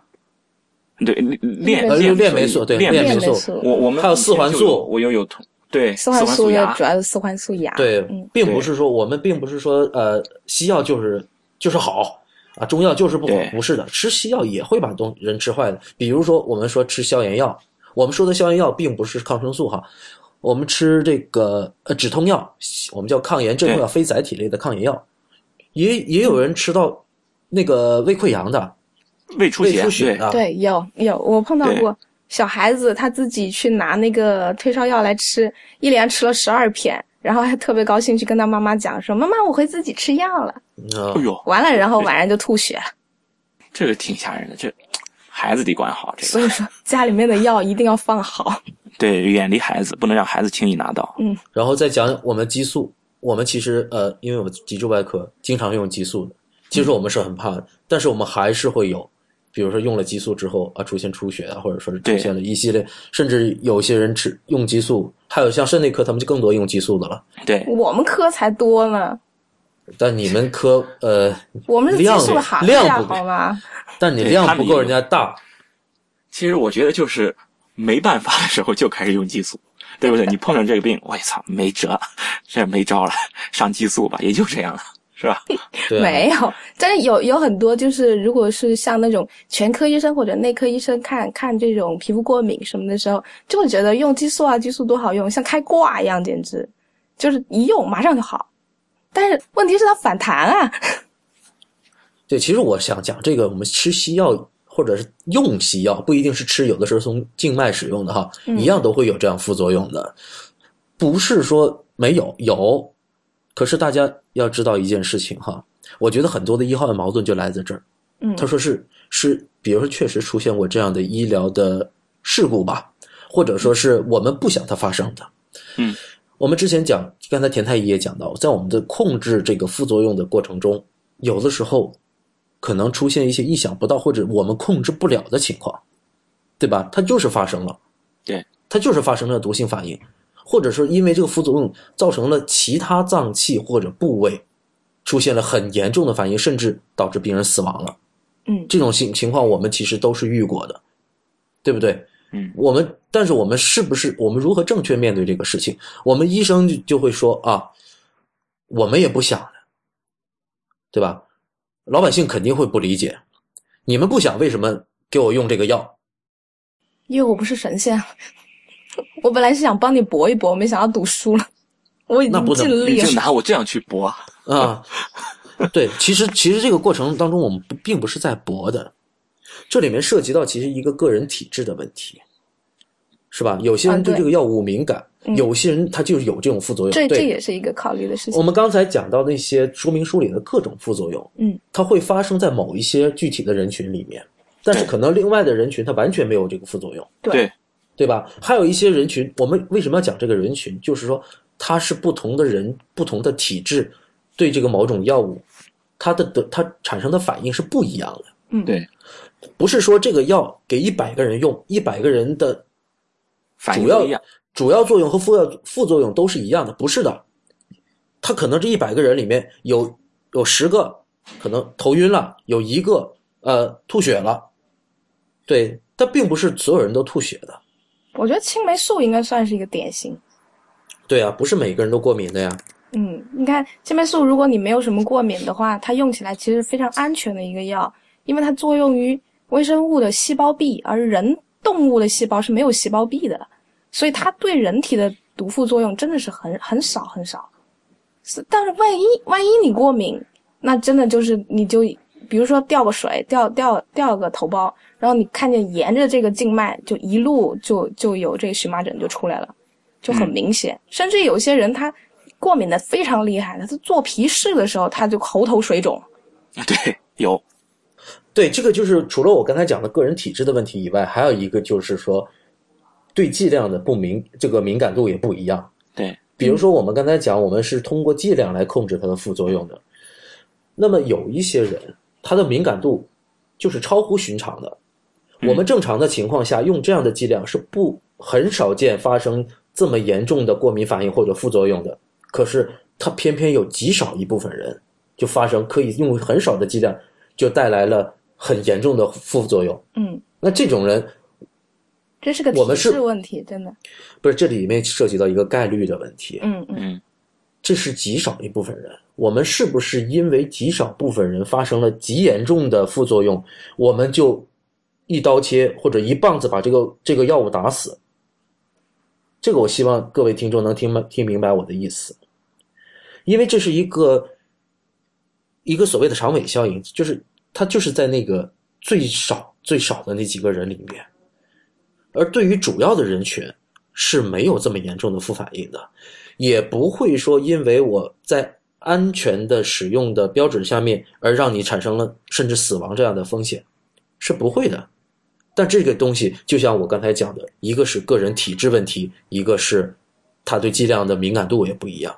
S2: 对链
S3: 呃
S2: 链
S1: 链霉素对
S2: 链
S1: 链霉素，
S2: 我我们
S1: 还有四环素。
S2: 我又有同对
S3: 四环
S2: 素牙
S3: 素也主要是四环素牙。
S1: 对
S3: 嗯，
S1: 并不是说我们并不是说呃西药就是就是好啊，中药就是不好，不是的，吃西药也会把东人吃坏的。比如说我们说吃消炎药，我们说的消炎药并不是抗生素哈，我们吃这个呃止痛药，我们叫抗炎镇痛药，非甾体类的抗炎药，也也有人吃到那个胃溃疡的，胃
S2: 胃出血对
S1: 出血的，
S3: 对，有有，我碰到过小孩子他自己去拿那个退烧药来吃，一连吃了十二片，然后还特别高兴去跟他妈妈讲说：“妈妈，我会自己吃药了。
S1: 啊
S2: 哎，呦，”
S3: 完了，然后晚上就吐血了。
S2: 这个挺吓人的，这孩子得管好这个，
S3: 所以说，家里面的药一定要放好。
S2: 对，远离孩子，不能让孩子轻易拿到。
S1: 嗯然后再讲我们激素，我们其实呃，因为我们脊柱外科经常用激素的，其实我们是很怕的，但是我们还是会有，比如说用了激素之后啊，出现出血啊，或者说是出现了一系列，甚至有些人吃用激素，还有像肾内科他们就更多用激素的了。
S2: 对，
S3: 我们科才多呢，
S1: 但你们科呃，
S3: 我们是激
S1: 量
S3: 素行家，
S1: 量不
S3: 好吗？
S1: 但你
S2: 对
S1: 量不够人家大，
S2: 其实我觉得就是没办法的时候就开始用激素，对不对？你碰上这个病，我操，没辙，这没招了，上激素吧，也就这样了，是吧？
S1: 对啊，
S3: 没有，但是有有很多就是，如果是像那种全科医生或者内科医生看看这种皮肤过敏什么的时候，就会觉得用激素啊，激素多好用，像开挂一样，简直就是一用马上就好。但是问题是它反弹啊，
S1: 对，其实我想讲这个，我们吃西药或者是用西药，不一定是吃，有的时候从静脉使用的哈，
S3: 嗯
S1: 一样都会有这样副作用的，不是说没有有，可是大家要知道一件事情哈，我觉得很多的医患矛盾就来自这儿。
S3: 嗯
S1: 他说是是，比如说确实出现过这样的医疗的事故吧，或者说是我们不想它发生的。
S2: 嗯，
S1: 我们之前讲，刚才田太医也讲到，在我们的控制这个副作用的过程中，有的时候可能出现一些意想不到或者我们控制不了的情况，对吧？它就是发生了，
S2: 对，
S1: 它就是发生了毒性反应，或者说因为这个副作用造成了其他脏器或者部位出现了很严重的反应，甚至导致病人死亡了。
S3: 嗯
S1: 这种情情况我们其实都是遇过的，对不对？
S2: 嗯，
S1: 我们但是我们是不是我们如何正确面对这个事情？我们医生就就会说啊，我们也不想的，对吧？老百姓肯定会不理解，你们不想为什么给我用这个药？
S3: 因为我不是神仙，我本来是想帮你搏一搏，没想到赌输了，我已经
S1: 那不能
S2: 你就
S3: 尽力了。
S2: 拿我这样去搏，
S1: 啊，啊对，其实其实这个过程当中，我们不并不是在搏的，这里面涉及到其实一个个人体质的问题，是吧？有些人
S3: 啊对
S1: 对这个药物敏感，
S3: 嗯
S1: 有些人他就是有这种副作用。
S3: 这这，也是一个考虑的事情我。
S1: 们刚才讲到那些说明书里的各种副作用，
S3: 嗯，
S1: 它会发生在某一些具体的人群里面，但是可能另外的人群他完全没有这个副作用。
S2: 对
S1: 对吧？还有一些人群，我们为什么要讲这个人群？就是说，他是不同的人、不同的体质，对这个某种药物，它的的它产生的反应是不一样的。
S3: 嗯，
S2: 对，
S1: 不是说这个药给一百个人用，一百个人的主要。主要作用和副药副作用都是一样的，不是的。他可能这一百个人里面有有十个可能头晕了，有一个呃吐血了，对，但并不是所有人都吐血的。
S3: 我觉得青霉素应该算是一个典型。
S1: 对啊，不是每个人都过敏的呀。
S3: 嗯，你看青霉素，如果你没有什么过敏的话，它用起来其实非常安全的一个药，因为它作用于微生物的细胞壁，而人动物的细胞是没有细胞壁的，所以它对人体的毒副作用真的是很很少很少。是，但是万一万一你过敏，那真的就是你就比如说掉个水，掉掉掉个头孢，然后你看见沿着这个静脉就一路就就有这个荨麻疹就出来了，就很明显。甚至有些人他过敏的非常厉害的，他做皮试的时候他就喉头水肿。
S2: 对，有
S1: 对，这个就是除了我刚才讲的个人体质的问题以外，还有一个就是说，对剂量的不敏，这个敏感度也不一样。
S2: 对，
S1: 比如说我们刚才讲，我们是通过剂量来控制它的副作用的。那么有一些人，他的敏感度就是超乎寻常的。我们正常的情况下用这样的剂量是不很少见发生这么严重的过敏反应或者副作用的。可是它偏偏有极少一部分人就发生可以用很少的剂量就带来了很严重的副作用。
S3: 嗯，
S1: 那这种人
S3: 这是个体
S1: 我们是
S3: 质问题，真的。
S1: 不是这里面涉及到一个概率的问题。
S3: 嗯嗯
S2: 嗯，
S1: 这是极少一部分人。我们是不是因为极少部分人发生了极严重的副作用，我们就一刀切或者一棒子把这个这个药物打死？这个我希望各位听众能听听明白我的意思，因为这是一个一个所谓的长尾效应，就是它就是在那个最少最少的那几个人里面，而对于主要的人群是没有这么严重的副反应的。也不会说因为我在安全的使用的标准下面而让你产生了甚至死亡这样的风险，是不会的。但这个东西就像我刚才讲的，一个是个人体质问题，一个是他对剂量的敏感度也不一样，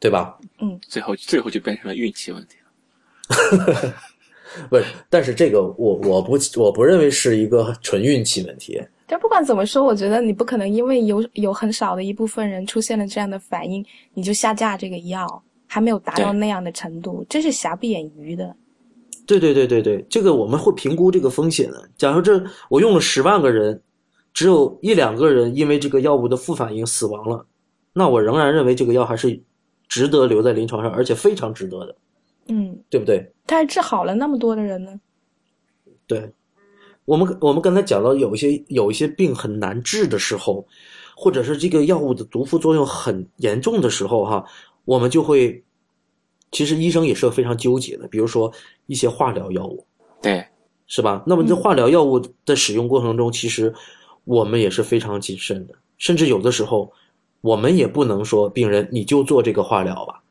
S1: 对吧？
S2: 嗯最后最后就变成了运气问题了。
S1: 不是，但是这个我我不我不认为是一个纯运气问题。
S3: 但不管怎么说，我觉得你不可能因为有有很少的一部分人出现了这样的反应，你就下架这个药，还没有达到那样的程度，这是瑕不掩瑜的。
S1: 对对对对对，这个我们会评估这个风险的。假如这我用了十万个人，只有一两个人因为这个药物的副反应死亡了，那我仍然认为这个药还是值得留在临床上，而且非常值得的，
S3: 嗯，
S1: 对不对？
S3: 他还治好了那么多的人呢。
S1: 对，我们我们刚才讲到有一些有一些病很难治的时候，或者是这个药物的毒副作用很严重的时候，哈，我们就会，其实医生也是非常纠结的，比如说一些化疗药物，
S2: 对，
S1: 是吧？那么这化疗药物的使用过程中，其实我们也是非常谨慎的，甚至有的时候，我们也不能说病人你就做这个化疗吧。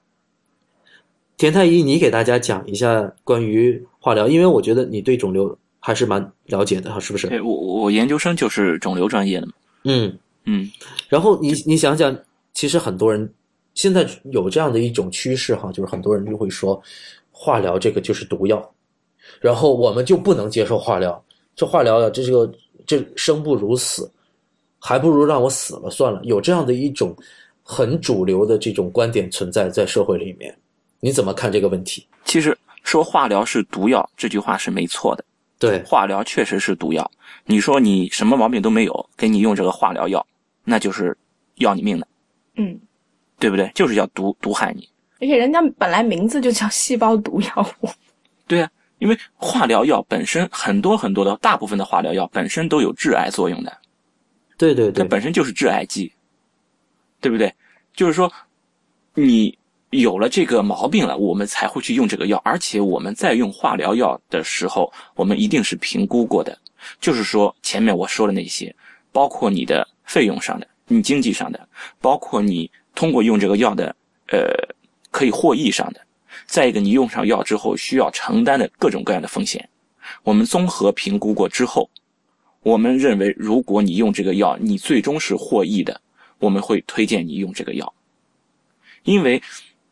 S1: 田太医，你给大家讲一下关于化疗，因为我觉得你对肿瘤还是蛮了解的哈，是不是？
S2: 对我我研究生就是肿瘤专业的嘛。
S1: 嗯，
S2: 嗯，
S1: 然后你你想想，其实很多人现在有这样的一种趋势哈，就是很多人就会说，化疗这个就是毒药，然后我们就不能接受化疗，这化疗呀，这个这生不如死，还不如让我死了算了。有这样的一种很主流的这种观点存在在社会里面，你怎么看这个问题？
S2: 其实说化疗是毒药这句话是没错的，
S1: 对，
S2: 化疗确实是毒药。你说你什么毛病都没有，给你用这个化疗药，那就是要你命的，
S3: 嗯，
S2: 对不对？就是要毒毒害你。
S3: 而且人家本来名字就叫细胞毒药物。
S2: 对啊，因为化疗药本身很多很多的大部分的化疗药本身都有致癌作用的，
S1: 对对对它，
S2: 本身就是致癌剂，对不对？就是说，你有了这个毛病了，我们才会去用这个药，而且我们在用化疗药的时候，我们一定是评估过的，就是说前面我说的那些，包括你的费用上的、你经济上的，包括你通过用这个药的呃可以获益上的，再一个你用上药之后需要承担的各种各样的风险，我们综合评估过之后，我们认为，如果你用这个药，你最终是获益的，我们会推荐你用这个药，因为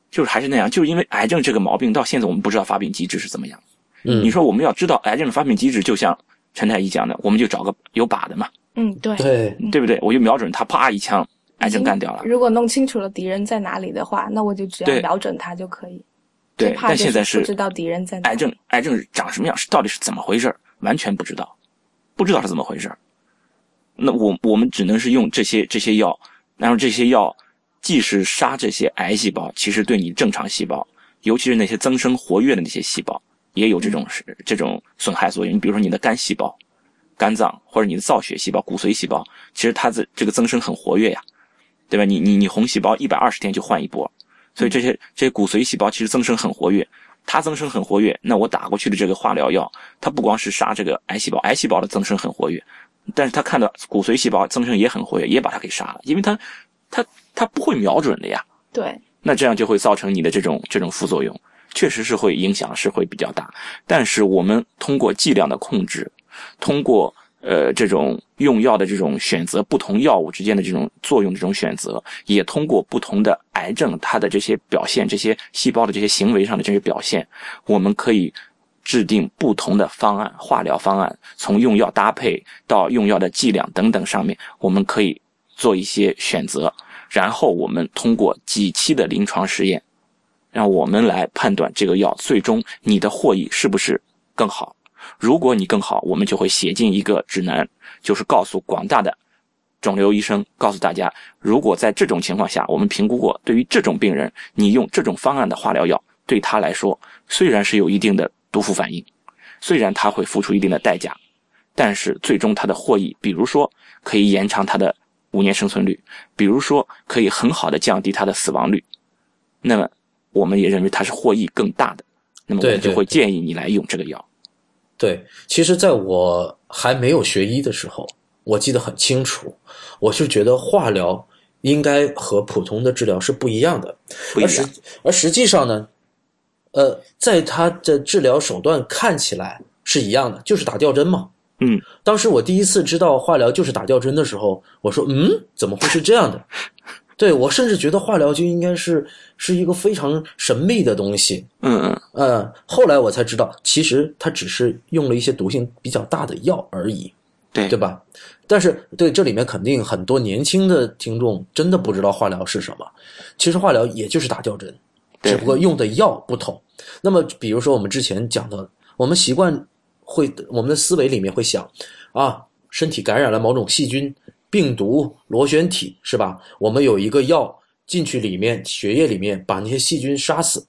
S2: 就是还是那样，就是因为癌症这个毛病到现在我们不知道发病机制是怎么样。
S1: 嗯，
S2: 你说我们要知道癌症的发病机制，就像陈太医讲的，我们就找个有靶的嘛，
S3: 嗯，对。
S1: 对，
S2: 对不对？我就瞄准他，啪一枪，癌症干掉了。
S3: 如果弄清楚了敌人在哪里的话，那我就只要瞄准他就可以。
S2: 对但现在
S3: 是不知道敌人在哪。
S2: 癌症，癌症长什么样，是到底是怎么回事完全不知道，不知道是怎么回事那我我们只能是用这些这些药，然后这些药既是杀这些癌细胞，其实对你正常细胞，尤其是那些增生活跃的那些细胞，也有这种是这种损害作用。你比如说你的肝细胞、肝脏或者你的造血细胞、骨髓细胞，其实它的这个增生很活跃呀，对吧？你你你红细胞一百二十天就换一波，所以这些这些骨髓细胞其实增生很活跃。它增生很活跃，那我打过去的这个化疗药，它不光是杀这个癌细胞，癌细胞的增生很活跃，但是它看到骨髓细胞增生也很活跃，也把它给杀了，因为它它它不会瞄准的呀。
S3: 对，
S2: 那这样就会造成你的这种这种副作用，确实是会影响是会比较大。但是我们通过剂量的控制，通过呃这种用药的这种选择，不同药物之间的这种作用这种选择，也通过不同的癌症它的这些表现，这些细胞的这些行为上的这些表现，我们可以制定不同的方案，化疗方案，从用药搭配到用药的剂量等等上面，我们可以做一些选择。然后我们通过几期的临床实验，让我们来判断这个药最终你的获益是不是更好。如果你更好，我们就会写进一个指南，就是告诉广大的肿瘤医生，告诉大家，如果在这种情况下，我们评估过，对于这种病人，你用这种方案的化疗药，对他来说虽然是有一定的毒副反应，虽然他会付出一定的代价，但是最终他的获益，比如说可以延长他的五年生存率，比如说可以很好的降低他的死亡率，那么我们也认为它是获益更大的，那么我们就会建议你来用这个药。
S1: 对，其实在我还没有学医的时候，我记得很清楚，我是觉得化疗应该和普通的治疗是不一样的，而实
S2: 不一样，
S1: 而实际上呢，呃，在它的治疗手段看起来是一样的，就是打吊针嘛。
S2: 嗯，
S1: 当时我第一次知道化疗就是打吊针的时候，我说，嗯，怎么会是这样的？对我甚至觉得化疗就应该是是一个非常神秘的东西。
S2: 嗯嗯，
S1: 呃，后来我才知道，其实它只是用了一些毒性比较大的药而已，
S2: 对
S1: 对吧？但是对这里面肯定很多年轻的听众真的不知道化疗是什么。其实化疗也就是打吊针，只不过用的药不同。那么，比如说我们之前讲的，我们习惯会我们的思维里面会想啊，身体感染了某种细菌、病毒、螺旋体，是吧？我们有一个药进去里面，血液里面把那些细菌杀死，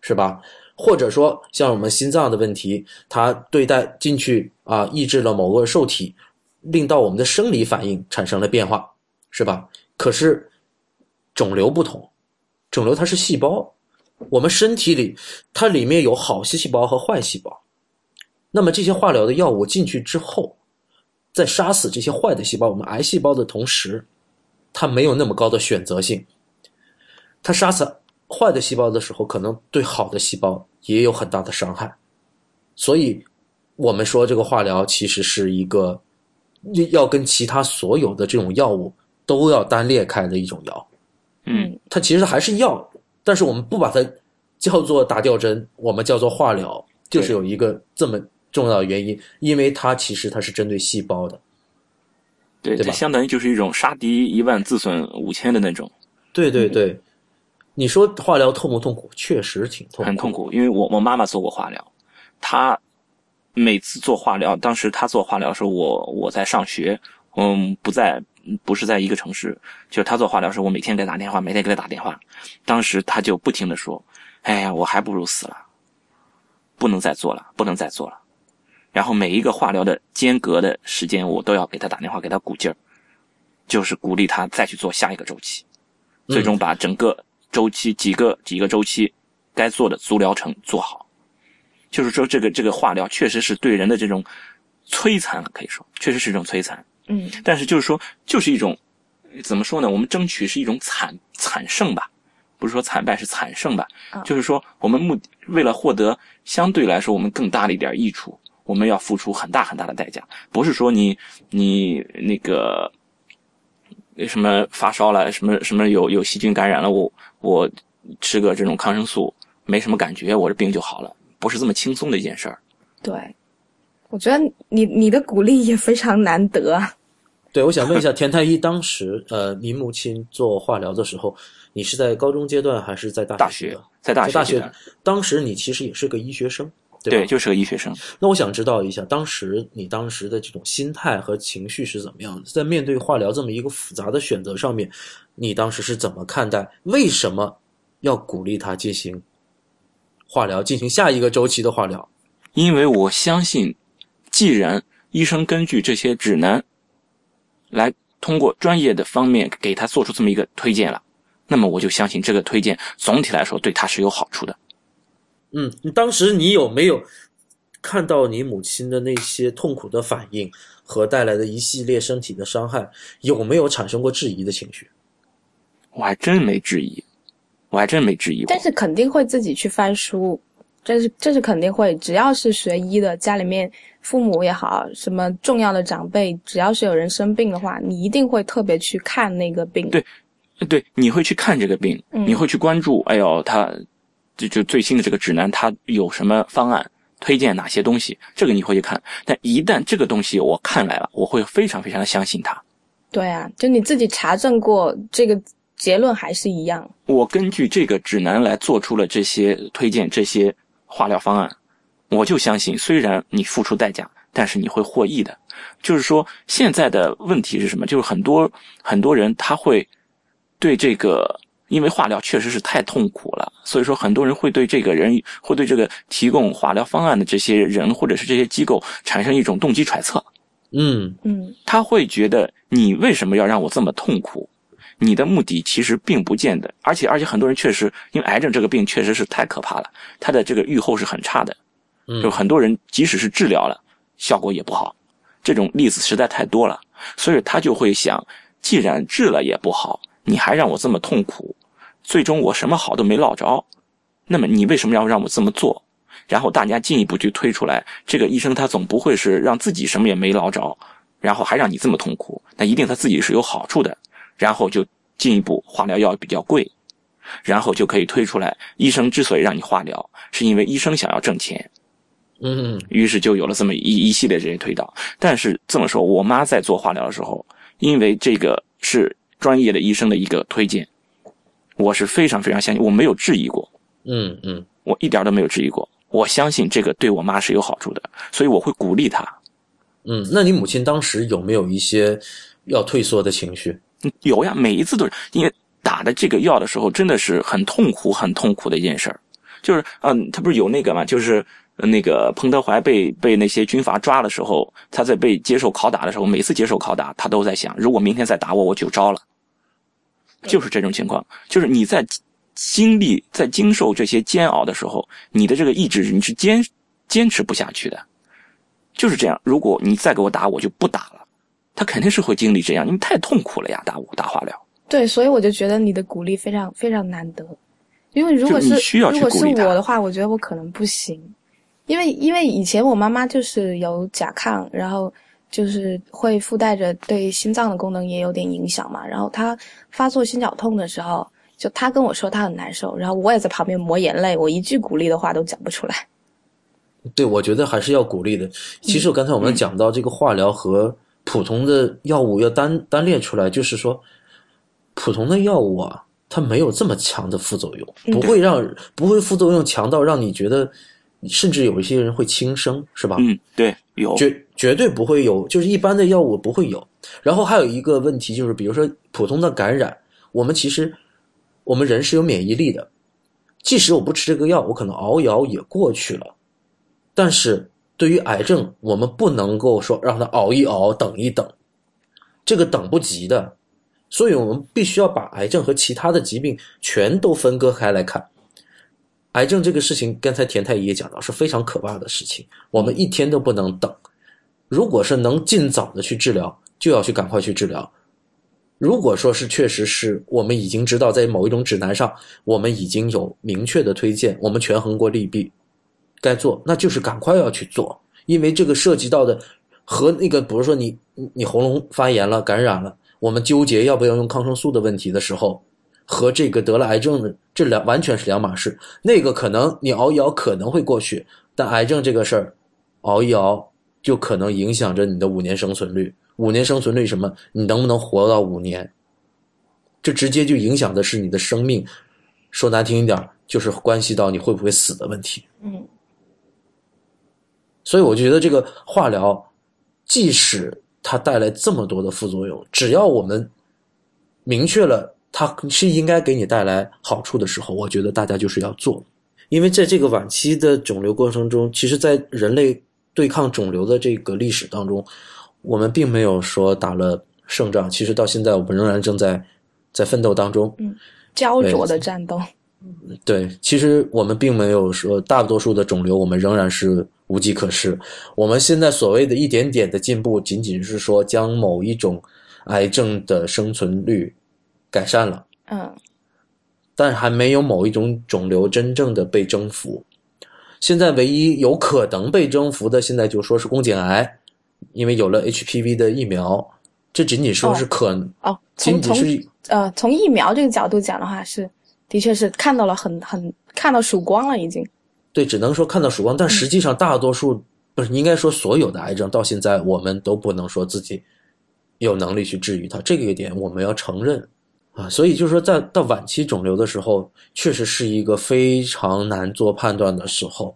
S1: 是吧？或者说像我们心脏的问题，它对待进去啊，抑制了某个受体，令到我们的生理反应产生了变化，是吧？可是肿瘤不同，肿瘤它是细胞，我们身体里它里面有好细细胞和坏细胞，那么这些化疗的药物进去之后，在杀死这些坏的细胞，我们癌细胞的同时，它没有那么高的选择性。它杀死坏的细胞的时候，可能对好的细胞也有很大的伤害。所以，我们说这个化疗其实是一个要跟其他所有的这种药物都要单列开的一种药。
S2: 嗯，
S1: 它其实还是药，但是我们不把它叫做打吊针，我们叫做化疗，就是有一个这么重要的原因，因为它其实它是针对细胞的。
S2: 对，
S1: 对吧
S2: 相当于就是一种杀敌一万自损五千的那种，
S1: 对对对，你说化疗痛不痛苦？确实挺痛苦，
S2: 很痛苦。因为我我妈妈做过化疗，她每次做化疗，当时她做化疗的时候，我我在上学，嗯，不在不是在一个城市，就是她做化疗的时候，我每天给她打电话，每天给她打电话，当时她就不停的说：“哎呀，我还不如死了，不能再做了，不能再做了。”然后每一个化疗的间隔的时间，我都要给他打电话，给他鼓劲儿，就是鼓励他再去做下一个周期，最终把整个周期几个几个周期该做的足疗程做好。就是说，这个这个化疗确实是对人的这种摧残了，可以说确实是一种摧残。
S3: 嗯
S2: 但是就是说，就是一种怎么说呢？我们争取是一种惨惨胜吧，不是说惨败，是惨胜吧。
S3: 啊
S2: 就是说，我们目为了获得相对来说我们更大的一点益处，我们要付出很大很大的代价。不是说你你那个什么发烧了，什么什么有有细菌感染了，我我吃个这种抗生素没什么感觉，我这病就好了，不是这么轻松的一件事儿。
S3: 对，我觉得你你的鼓励也非常难得啊。
S1: 对，我想问一下田太医，当时呃，您母亲做化疗的时候，你是在高中阶段还是在大
S2: 大学
S1: 学阶段？
S2: 在大
S1: 在大学当时你其实也是个医学生，对？
S2: 对，就是个医学生。
S1: 那我想知道一下，当时你当时的这种心态和情绪是怎么样的？在面对化疗这么一个复杂的选择上面，你当时是怎么看待？为什么要鼓励他进行化疗，进行下一个周期的化疗？
S2: 因为我相信，既然医生根据这些指南来通过专业的方面给他做出这么一个推荐了，那么我就相信这个推荐总体来说对他是有好处的。
S1: 嗯，你当时你有没有看到你母亲的那些痛苦的反应和带来的一系列身体的伤害，有没有产生过质疑的情绪？
S2: 我还真没质疑，我还真没质疑过
S3: 但。是肯定会自己去翻书，这是这是肯定会。只要是学医的，家里面父母也好，什么重要的长辈，只要是有人生病的话，你一定会特别去看那个病。
S2: 对对，你会去看这个病，
S3: 嗯
S2: 你会去关注，哎呦，他就就最新的这个指南，它有什么方案，推荐哪些东西，这个你会去看。但一旦这个东西我看来了，我会非常非常的相信它。
S3: 对啊，就你自己查证过，这个结论还是一样。
S2: 我根据这个指南来做出了这些推荐，这些化疗方案，我就相信，虽然你付出代价，但是你会获益的。就是说，现在的问题是什么？就是很多很多人他会对这个，因为化疗确实是太痛苦了，所以说很多人会对这个人，会对这个提供化疗方案的这些人或者是这些机构产生一种动机揣测。
S1: 嗯
S3: 嗯
S2: 他会觉得你为什么要让我这么痛苦？你的目的其实并不见得，而且而且很多人确实因为癌症这个病确实是太可怕了，它的这个预后是很差的，
S1: 嗯
S2: 就很多人即使是治疗了，效果也不好，这种例子实在太多了，所以他就会想，既然治了也不好，你还让我这么痛苦，最终我什么好都没捞着，那么你为什么要让我这么做？然后大家进一步去推出来，这个医生他总不会是让自己什么也没捞着，然后还让你这么痛苦，那一定他自己是有好处的，然后就进一步化疗药比较贵，然后就可以推出来，医生之所以让你化疗，是因为医生想要挣钱，
S1: 嗯
S2: 于是就有了这么一一系列这些推导。但是这么说，我妈在做化疗的时候，因为这个是专业的医生的一个推荐，我是非常非常相信，我没有质疑过，
S1: 嗯嗯
S2: 我一点都没有质疑过。我相信这个对我妈是有好处的，所以我会鼓励她。
S1: 嗯，那你母亲当时有没有一些要退缩的情绪？
S2: 嗯有呀，每一次都是因为打的这个药的时候，真的是很痛苦、很痛苦的一件事儿。就是，嗯，他不是有那个嘛，就是呃那个彭德怀被被那些军阀抓的时候，他在被接受拷打的时候，每次接受拷打，他都在想，如果明天再打我，我就招了。就是这种情况，就是你在经历、在经受这些煎熬的时候，你的这个意志你是坚坚持不下去的，就是这样。如果你再给我打，我就不打了。他肯定是会经历这样，因为太痛苦了呀，打我打化疗。
S3: 对，所以我就觉得你的鼓励非常非常难得，因为如果
S2: 就是
S3: 如果是我的话，我觉得我可能不行，因为因为以前我妈妈就是有甲亢，然后就是会附带着对心脏的功能也有点影响嘛，然后他发作心绞痛的时候，就他跟我说他很难受，然后我也在旁边抹眼泪，我一句鼓励的话都讲不出来。
S1: 对，我觉得还是要鼓励的。其实刚才我们讲到这个化疗和普通的药物要单单列出来，就是说，普通的药物啊，它没有这么强的副作用，
S3: 嗯
S1: 不会让不会副作用强到让你觉得，甚至有一些人会轻生，是吧？
S2: 嗯，对，有，
S1: 绝绝对不会有，就是一般的药物不会有。然后还有一个问题就是，比如说普通的感染，我们其实我们人是有免疫力的，即使我不吃这个药，我可能熬一熬也过去了。但是对于癌症，我们不能够说让它熬一熬、等一等，这个等不及的。所以我们必须要把癌症和其他的疾病全都分割开来看。癌症这个事情，刚才田太医也讲到，是非常可怕的事情，我们一天都不能等。如果是能尽早的去治疗，就要去赶快去治疗。如果说是确实是我们已经知道，在某一种指南上，我们已经有明确的推荐，我们权衡过利弊，该做那就是赶快要去做，因为这个涉及到的和那个，比如说你你喉咙发炎了、感染了，我们纠结要不要用抗生素的问题的时候，和这个得了癌症的这两完全是两码事。那个可能你熬一熬可能会过去，但癌症这个事儿，熬一熬就可能影响着你的五年生存率。五年生存率什么？你能不能活到五年？这直接就影响的是你的生命。说难听一点，就是关系到你会不会死的问题。
S3: 嗯，
S1: 所以我觉得这个化疗，即使它带来这么多的副作用，只要我们明确了它是应该给你带来好处的时候，我觉得大家就是要做。因为在这个晚期的肿瘤过程中，其实，在人类对抗肿瘤的这个历史当中，我们并没有说打了胜仗。其实到现在，我们仍然正在在奋斗当中。
S3: 嗯。焦灼的战斗，
S1: 对，其实我们并没有说大多数的肿瘤，我们仍然是无计可施。我们现在所谓的一点点的进步，仅仅是说将某一种癌症的生存率改善了，
S3: 嗯，
S1: 但还没有某一种肿瘤真正的被征服。现在唯一有可能被征服的，现在就说是宫颈癌，因为有了 HPV 的疫苗，这仅仅说是可
S3: 哦，
S1: 仅仅是。
S3: 呃，从疫苗这个角度讲的话，是的确是看到了很很看到曙光了，已经。
S1: 对，只能说看到曙光，但实际上大多数不是应该说所有的癌症到现在我们都不能说自己有能力去治愈它，这个一点我们要承认啊。所以就是说，在到晚期肿瘤的时候，确实是一个非常难做判断的时候。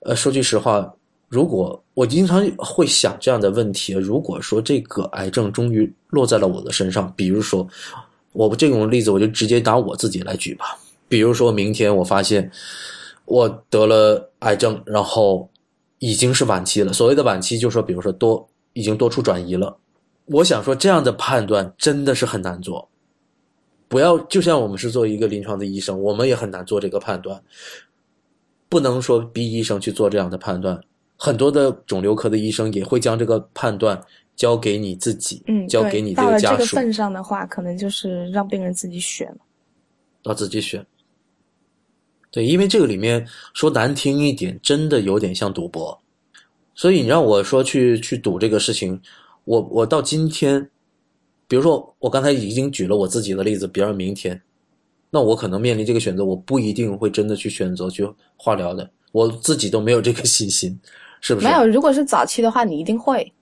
S1: 呃，说句实话，如果我经常会想这样的问题，如果说这个癌症终于落在了我的身上，比如说，我这种例子我就直接拿我自己来举吧。比如说明天我发现我得了癌症，然后已经是晚期了。所谓的晚期，就是说，比如说多已经多处转移了。我想说，这样的判断真的是很难做。不要就像我们是做一个临床的医生，我们也很难做这个判断。不能说逼医生去做这样的判断。很多的肿瘤科的医生也会将这个判断交给你自己，
S3: 嗯，
S1: 交给你这
S3: 个
S1: 家属。
S3: 到了这个份上的话，可能就是让病人自己选了。
S1: 要自己选。对，因为这个里面说难听一点，真的有点像赌博。所以你让我说去去赌这个事情，我我到今天，比如说我刚才已经举了我自己的例子，比如明天，那我可能面临这个选择，我不一定会真的去选择去化疗的，我自己都没有这个 信心。是不是
S3: 没有？如果是早期的话，你一定会。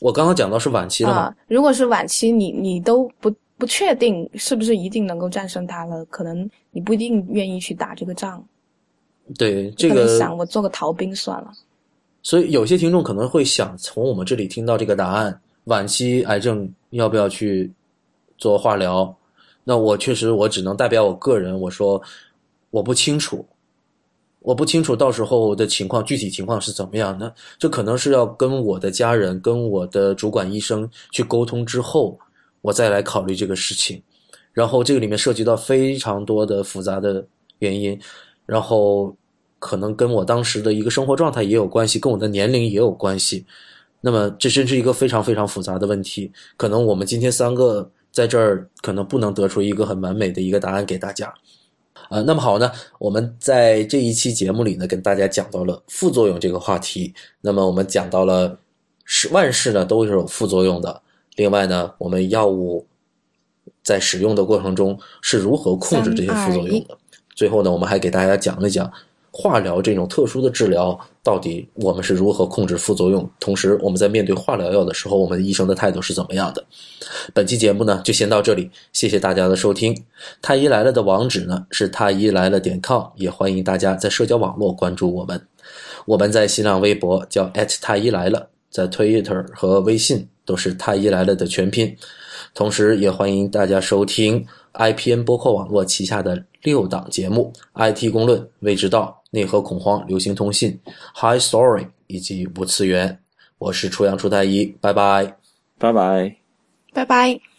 S1: 我刚刚讲到是晚期了嘛？
S3: 如果是晚期，你你都不不确定是不是一定能够战胜它了，可能你不一定愿意去打这个仗。
S1: 对这个，
S3: 想我做个逃兵算了。
S1: 所以有些听众可能会想从我们这里听到这个答案：晚期癌症要不要去做化疗？那我确实，我只能代表我个人，我说我不清楚。我不清楚到时候的情况，具体情况是怎么样的？这可能是要跟我的家人、跟我的主管医生去沟通之后，我再来考虑这个事情。然后这个里面涉及到非常多的复杂的原因，然后可能跟我当时的一个生活状态也有关系，跟我的年龄也有关系。那么这真是一个非常非常复杂的问题。可能我们今天三个在这儿，可能不能得出一个很完美的一个答案给大家。啊，那么好呢，我们在这一期节目里呢，跟大家讲到了副作用这个话题。那么我们讲到了，是万事呢都是有副作用的。另外呢，我们药物在使用的过程中是如何控制这些副作用的。最后呢，我们还给大家讲了讲。化疗这种特殊的治疗，到底我们是如何控制副作用？同时，我们在面对化疗药的时候，我们医生的态度是怎么样的？本期节目呢，就先到这里，谢谢大家的收听。太医来了的网址呢是太医来了点 com，也欢迎大家在社交网络关注我们。我们在新浪微博叫太医来了，在 Twitter 和微信都是太医来了的全拼。同时，也欢迎大家收听 IPN 播客网络旗下的六档节目：IT 公论、未知道。内核恐慌、流行通信、High Story 以及无次元，我是初阳初太一，拜拜，
S2: 拜拜，
S3: 拜拜。